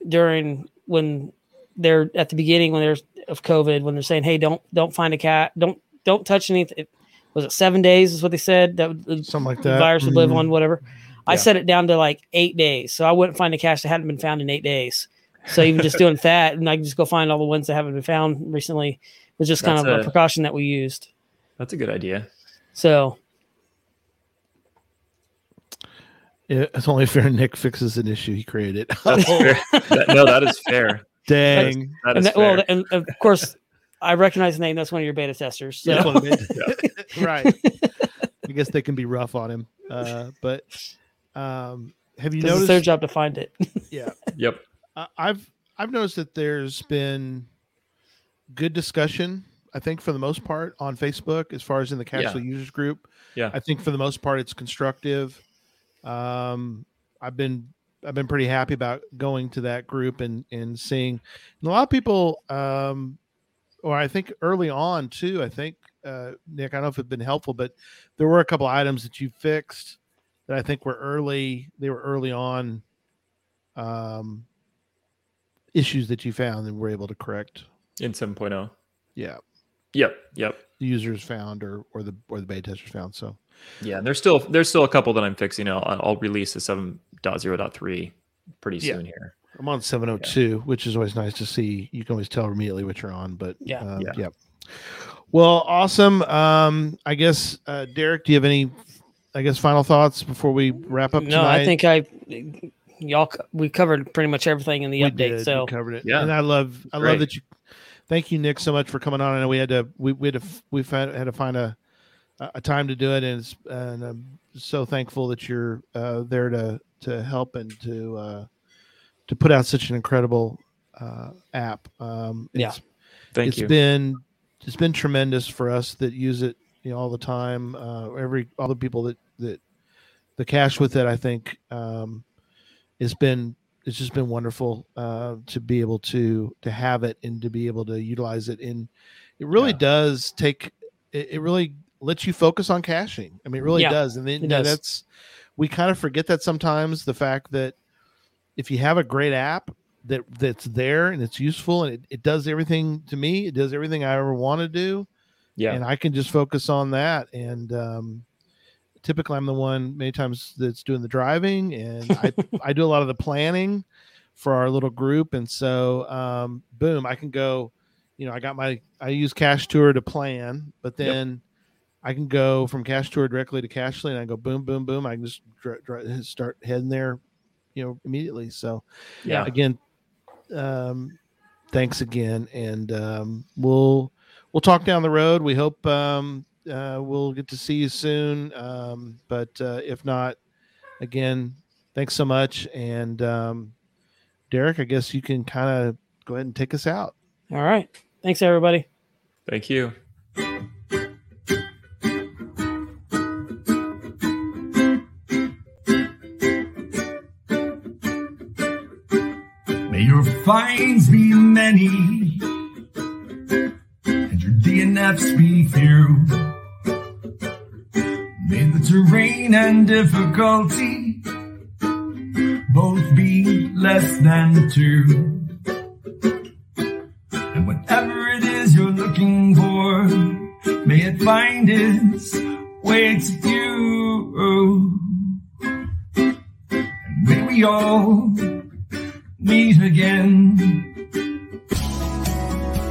during when they're at the beginning when there's of COVID when they're saying, "Hey, don't don't find a cat, don't don't touch anything." Was it seven days? Is what they said that the Something like that. virus would live Mhm. on whatever. I Yeah. set it down to like eight days, so I wouldn't find a cache that hadn't been found in eight days. So even just doing that, and I can just go find all the ones that haven't been found recently was just kind That's of a, a- precaution that we used. That's a good idea. So It's only fair Nick fixes an issue he created. That's fair. That- no, that is fair. Dang. That and is that, fair. well, and of course, I recognize the name. That's one of your beta testers. So. Yeah, well, they- right. I guess they can be rough on him. Uh, but um, have you 'Cause it's noticed? their job to find it. Yeah, Yep. I- I've I've noticed that there's been good discussion. I think for the most part on Facebook, as far as in the Cachly users group. Yeah. I think for the most part it's constructive. Um, I've been I've been pretty happy about going to that group and and seeing and a lot of people. Um, or I think early on too. I think uh, Nick, I don't know if it's been helpful, but there were a couple items that you fixed that I think were early. They were early on. Um, issues that you found and were able to correct. In 7.0. Yeah, Yep. Yep. the users found or or the or the beta testers found. So Yeah. And there's still there's still a couple that I'm fixing. I'll, I'll release the 7.0.3 pretty Yeah. soon here. I'm on 702, which is always nice to see. You can always tell immediately what you're on. But Yeah. uh, Yeah. yeah. Well, awesome. Um, I guess uh, Derek, do you have any? I guess final thoughts before we wrap up. no, tonight? I think I y'all we covered pretty much everything in the We update. did. We So covered it. Yeah. and I love I love that you. Thank you, Nick, so much for coming on. I know we had to we we had to we found, had to find a a time to do it, and it's, and I'm so thankful that you're uh, there to to help and to uh, to put out such an incredible uh, app. Um, Yeah. it's- Thank it's you. It's been it's been tremendous for us that use it you know all the time uh every all the people that that the cache with it i think um it's been it's just been wonderful uh to be able to to have it and to be able to utilize it and it really Yeah. does take it, it really lets you focus on caching. i mean it really Yeah, does and then does. that's we kind of forget that sometimes the fact that if you have a great app that that's there and it's useful and it, it does everything to me it does everything i ever want to do yeah. and i can just focus on that and um typically i'm the one many times that's doing the driving and i i do a lot of the planning for our little group and so um boom i can go you know i got my i use cash tour to plan but Yep. then i can go from cash tour directly to cachly and i go boom boom boom i can just dr- dr- start heading there you know immediately so yeah. again um thanks again and um we'll we'll talk down the road we hope um uh we'll get to see you soon um but uh if not again thanks so much and um derek i guess you can kind of go ahead and take us out all right. Thanks everybody. Thank you. May your fines be many and be few. May the terrain and difficulty both be less than two. And whatever it is you're looking for, may it find its way to you. And may we all meet again.